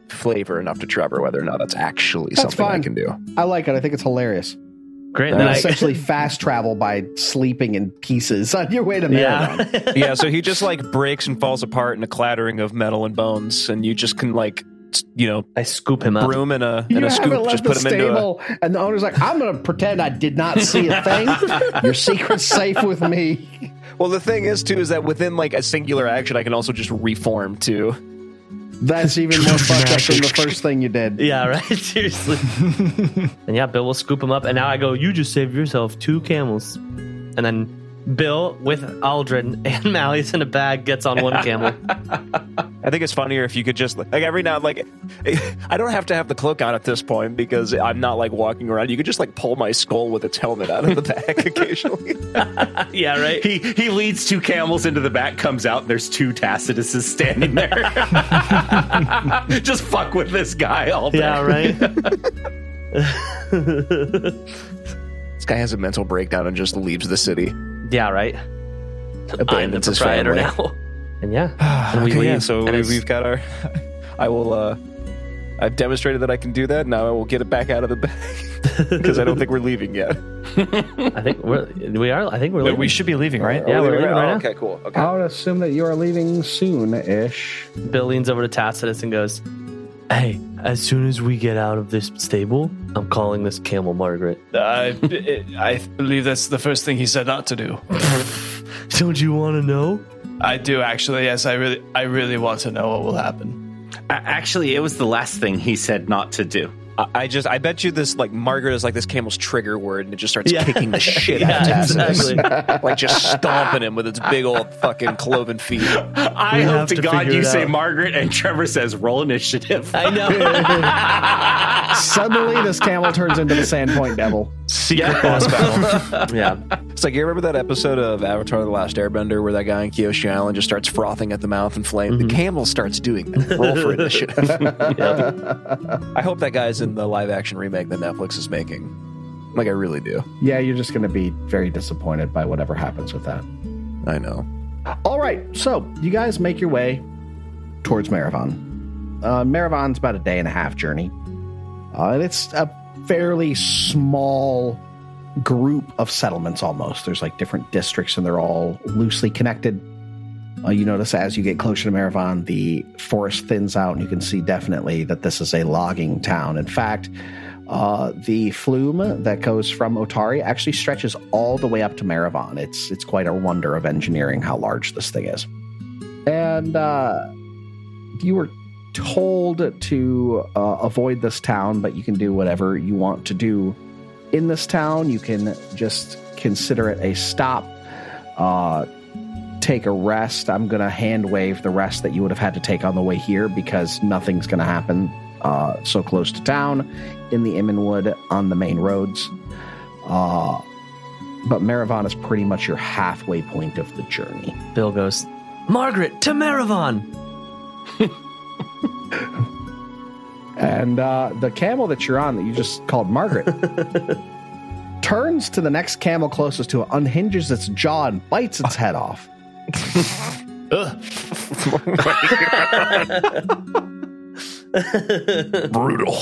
flavor enough to Trevor whether or not that's actually That's something I can do. I like it. I think it's hilarious. Great. You Then I, essentially fast travel by sleeping in pieces on your way to Marathon. yeah. yeah, so he just like breaks and falls apart in a clattering of metal and bones, and you just can like, you know, I scoop him up. broom and a You and a haven't scoop, just the put him into a. stable, and the owner's like, "I'm going to pretend I did not see a thing. Your secret's safe with me." Well, the thing is too is that within like a singular action, I can also just reform too. That's even more fucked up than the first thing you did. Yeah, right. Seriously. and yeah, Bill will scoop him up, and now I go. You just saved yourself two camels, and then Bill with Aldryn and Malleus in a bag gets on one camel. I think it's funnier if you could just like every now like I don't have to have the cloak on at this point because I'm not like walking around. You could just like pull my skull with its helmet out of the back occasionally. yeah, right. He he leads two camels into the back, comes out, and there's two Tacitus standing there. Just fuck with this guy all day. Yeah, right. this guy has a mental breakdown and just leaves the city. Yeah, right. I'm the proprietor now. And yeah, and we Okay, leave. yeah, so and we- it's- we've got our. I will. uh I've demonstrated that I can do that. Now I will get it back out of the bag because I don't think we're leaving yet. I think we're we are. I think we're leaving. We should be leaving, right? Yeah, Are we we're leaving right oh, now. Okay, cool. Okay. I would assume that you are leaving soon-ish. Bill leans over to Tacitus and goes, Hey, as soon as we get out of this stable, I'm calling this camel Margaret. I, I believe that's the first thing he said not to do. Don't you want to know? I do actually. Yes, I really, I really want to know what will happen. Actually, it was the last thing he said not to do. I- I just, I bet you this, like, Margaret is like this camel's trigger word, and it just starts Yeah. kicking the shit Yeah, out of Tacitus. exactly. like, just stomping him with its big old fucking cloven feet. I We hope to to God you say out. Margaret and Trevor says roll initiative. "I know." Suddenly, this camel turns into the Sandpoint Devil. Secret boss battle. yeah, It's like, you remember that episode of Avatar The Last Airbender where that guy in Kyoshi Island just starts frothing at the mouth and flame? The camel starts doing that. Roll for initiative. I hope that guy's in the live action remake that Netflix is making. Like, I really do. Yeah, you're just going to be very disappointed by whatever happens with that. I know. All right, so you guys make your way towards Maravon. Uh, Maravon's about a day and a half journey, uh, and it's a fairly small group of settlements. Almost, there's like different districts, and they're all loosely connected. Uh, you notice as you get closer to Maravon, the forest thins out, and you can see definitely that this is a logging town. In fact, uh, the flume that goes from Otari actually stretches all the way up to Maravon. It's it's quite a wonder of engineering how large this thing is. And uh, you were told to uh, avoid this town, but you can do whatever you want to do in this town. You can just consider it a stop. Uh, take a rest. I'm going to hand wave the rest that you would have had to take on the way here because nothing's going to happen uh, so close to town in the Immenwood on the main roads. Uh, but Maravon is pretty much your halfway point of the journey. Bill goes, Margaret to Maravon. And uh, the camel that you're on, that you just called Margaret, turns to the next camel closest to it, unhinges its jaw, and bites its head off. Brutal.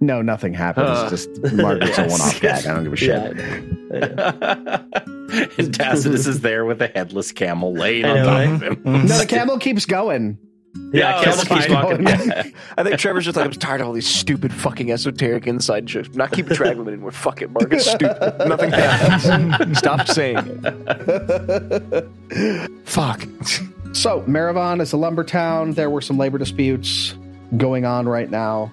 No, nothing happens. Uh, just Margaret's a one-off gag. I don't give a shit. and Tacitus is there with a headless camel laying I on top right? of him. No, the camel keeps going. Yeah, camel keeps fine. walking. I think Trevor's just like, I'm tired of all these stupid fucking esoteric inside jokes. I'm not keeping track of it anymore. Fuck it, Mark. It's stupid. Nothing happens. Stop saying it. Fuck. So, Maravon is a lumber town. There were some labor disputes going on right now.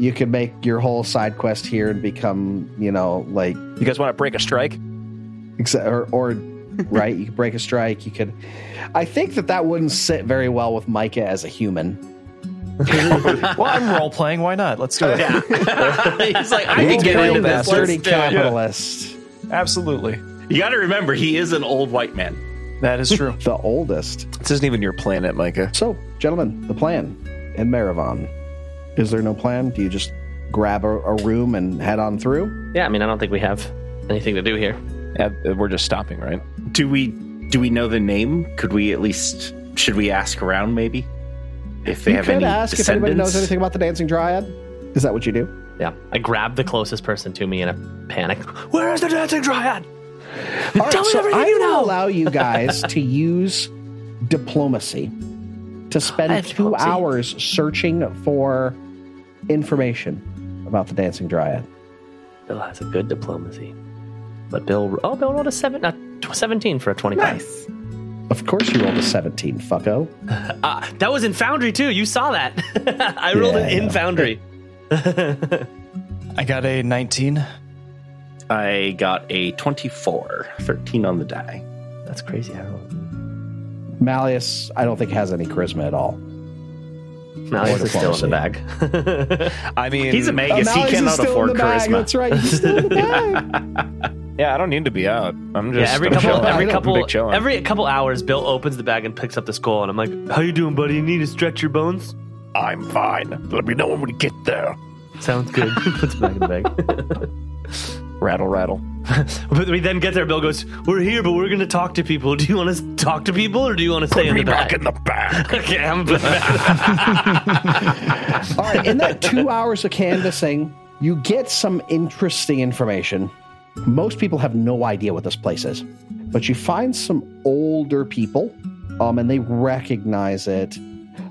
You could make your whole side quest here and become, you know, like, You guys want to break a strike? ex- or, or right, you could break a strike. You could. I think that that wouldn't sit very well with Micah as a human. well, I'm role playing. Why not? Let's do it. He's like, I can get into this. Dirty Let's do it. capitalist. Absolutely. You got to remember, he is an old white man. That is true. The oldest. This isn't even your planet, Micah. So, gentlemen, the plan in Maravon. Is there no plan? Do you just grab a, a room and head on through? Yeah, I mean, I don't think we have anything to do here. Yeah, uh, we're just stopping, right? Do we do we know the name? Could we at least should we ask around maybe if they you have could any ask if anybody knows anything about the Dancing Dryad. Is that what you do? Yeah, I grab the closest person to me in a panic. Where is the dancing dryad? All right, Tell me so everything I you will know. allow you guys to use diplomacy to spend two diplomacy. hours searching for information about the Dancing Dryad. Bill has a good diplomacy, but Bill, oh, Bill rolled a seven, uh, seventeen for a twenty-five. Nice. Of course, you rolled a 17, fucko. Uh, that was in Foundry too. You saw that. I rolled it in. Foundry. I got a 19. Uh, I got a 24, 13 on the die. That's crazy. I don't. Malleus, I don't think has any charisma at all. Malleus is still in the bag. I mean, He's a Magus. he Malleus is cannot still in afford charisma. That's right. He's still in the bag. Yeah, I don't need to be out. I'm just yeah, every I'm couple, every couple, every couple hours, Bill opens the bag and picks up the skull, and I'm like, How you doing, buddy? You need to stretch your bones? I'm fine. Let me know when we get there. "Sounds good." Puts it back in the bag. rattle, rattle. but we then get there. Bill goes, "We're here, but we're going to talk to people. Do you want to talk to people, or do you want to stay in the back bag?" in the back. okay, I'm back. All right, in that two hours of canvassing, you get some interesting information. Most people have no idea what this place is, but you find some older people, um, and they recognize it.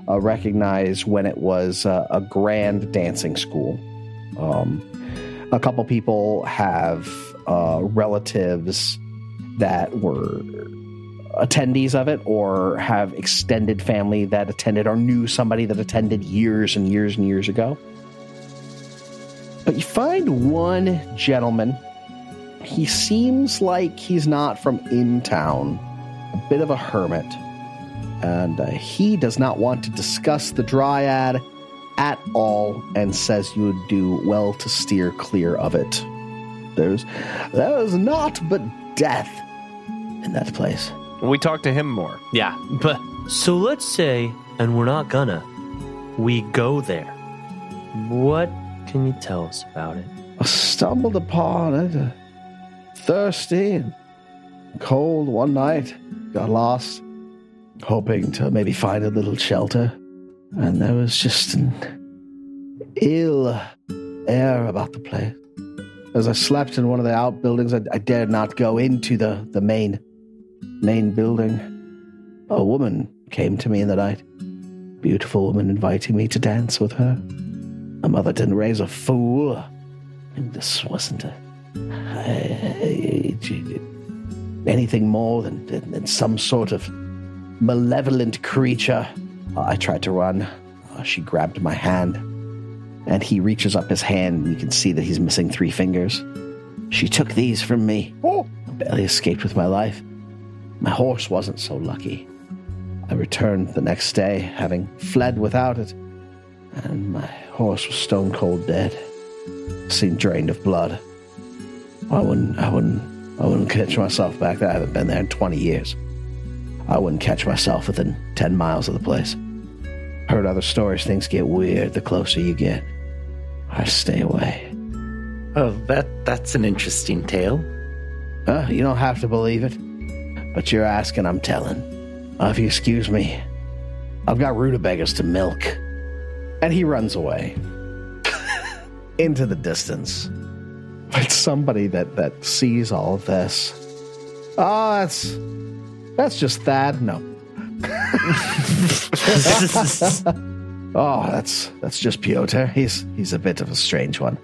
Uh, recognize when it was uh, a grand dancing school. Um, a couple people have uh, relatives that were attendees of it or have extended family that attended or knew somebody that attended years and years and years ago. But you find one gentleman. He seems like he's not from in town, a bit of a hermit. And uh, he does not want to discuss the dryad at all and says you would do well to steer clear of it. There's there is naught but death in that place. We talk to him more. yeah, but So let's say, and we're not gonna, we go there. What can you tell us about it? I stumbled upon it, uh, thirsty and cold one night, got lost, hoping to maybe find a little shelter. And there was just an ill air about the place. As I slept in one of the outbuildings, I, I dared not go into the, the main main building. A woman came to me in the night. Beautiful woman inviting me to dance with her. My mother didn't raise a fool. And this wasn't a, anything more than, than, than some sort of malevolent creature. I tried to run. Uh, she grabbed my hand, and he reaches up his hand, and you can see that he's missing three fingers. She took these from me. Oh, I barely escaped with my life. My horse wasn't so lucky. I returned the next day, having fled without it, and my horse was stone cold dead. Seemed drained of blood. I wouldn't, I wouldn't, I wouldn't catch myself back there. I haven't been there in 20 years. I wouldn't catch myself within 10 miles of the place. Heard other stories, things get weird the closer you get. I stay away. Oh, that that's an interesting tale. Uh, you don't have to believe it, but you're asking, I'm telling. Uh, if you excuse me, I've got rutabagas to milk. And he runs away into the distance. It's somebody that, that sees all of this. Oh, that's that's just Thad. No. oh, that's that's just Piotr. He's he's a bit of a strange one.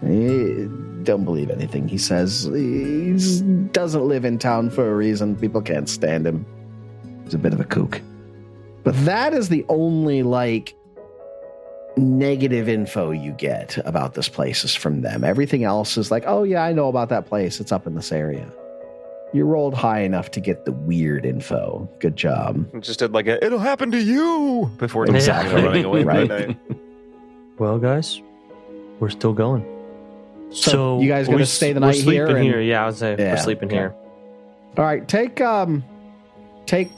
He don't believe anything he says. He doesn't live in town for a reason. People can't stand him. He's a bit of a kook. But that is the only like negative info you get about this place is from them. Everything else is like, oh yeah, I know about that place. It's up in this area. You rolled high enough to get the weird info. Good job. Just did like a, it'll happen to you before Exactly. running away. Right. Right. Well, guys, we're still going. So, you guys gonna stay the we're night sleeping here and- here? Yeah, I would say Yeah, we're sleeping okay. here. All right, take um, take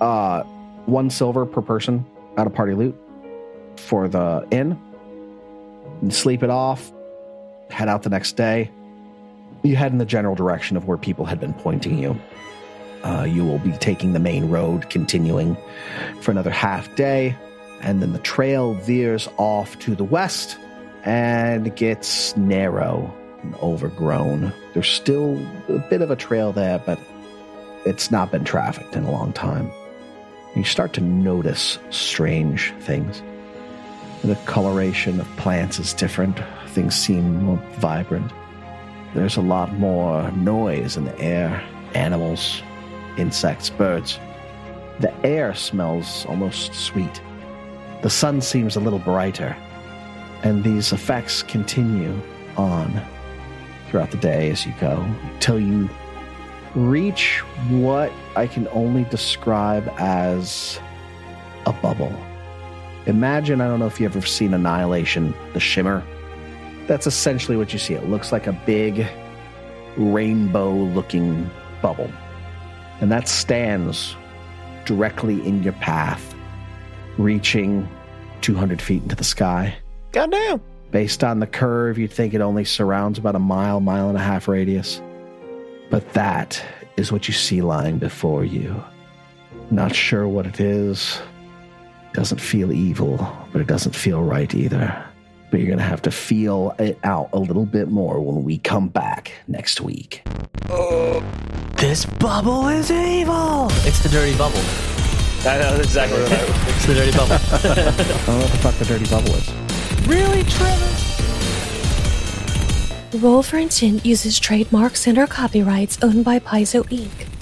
uh, one silver per person out of party loot for the inn. Sleep it off. Head out the next day. You head in the general direction of where people had been pointing you. Uh, you will be taking the main road, continuing for another half day, and then the trail veers off to the west and gets narrow and overgrown. There's still a bit of a trail there, but it's not been trafficked in a long time. You start to notice strange things. The coloration of plants is different, things seem more vibrant. There's a lot more noise in the air animals, insects, birds. The air smells almost sweet. The sun seems a little brighter, and these effects continue on. throughout the day as you go till you reach what I can only describe as a bubble. Imagine, I don't know if you've ever seen Annihilation, the shimmer. That's essentially what you see. It looks like a big rainbow looking bubble. And that stands directly in your path, reaching 200 feet into the sky. Goddamn. Based on the curve, you'd think it only surrounds about a mile, mile and a half radius. But that is what you see lying before you. Not sure what it is. Doesn't feel evil, but it doesn't feel right either. But you're going to have to feel it out a little bit more when we come back next week. This bubble is evil. It's the dirty bubble. I know that's exactly what I It's the dirty bubble. I don't know what the fuck the dirty bubble is. really, Trevor? Roll for Intent uses trademarks and or copyrights owned by Paizo Inc.,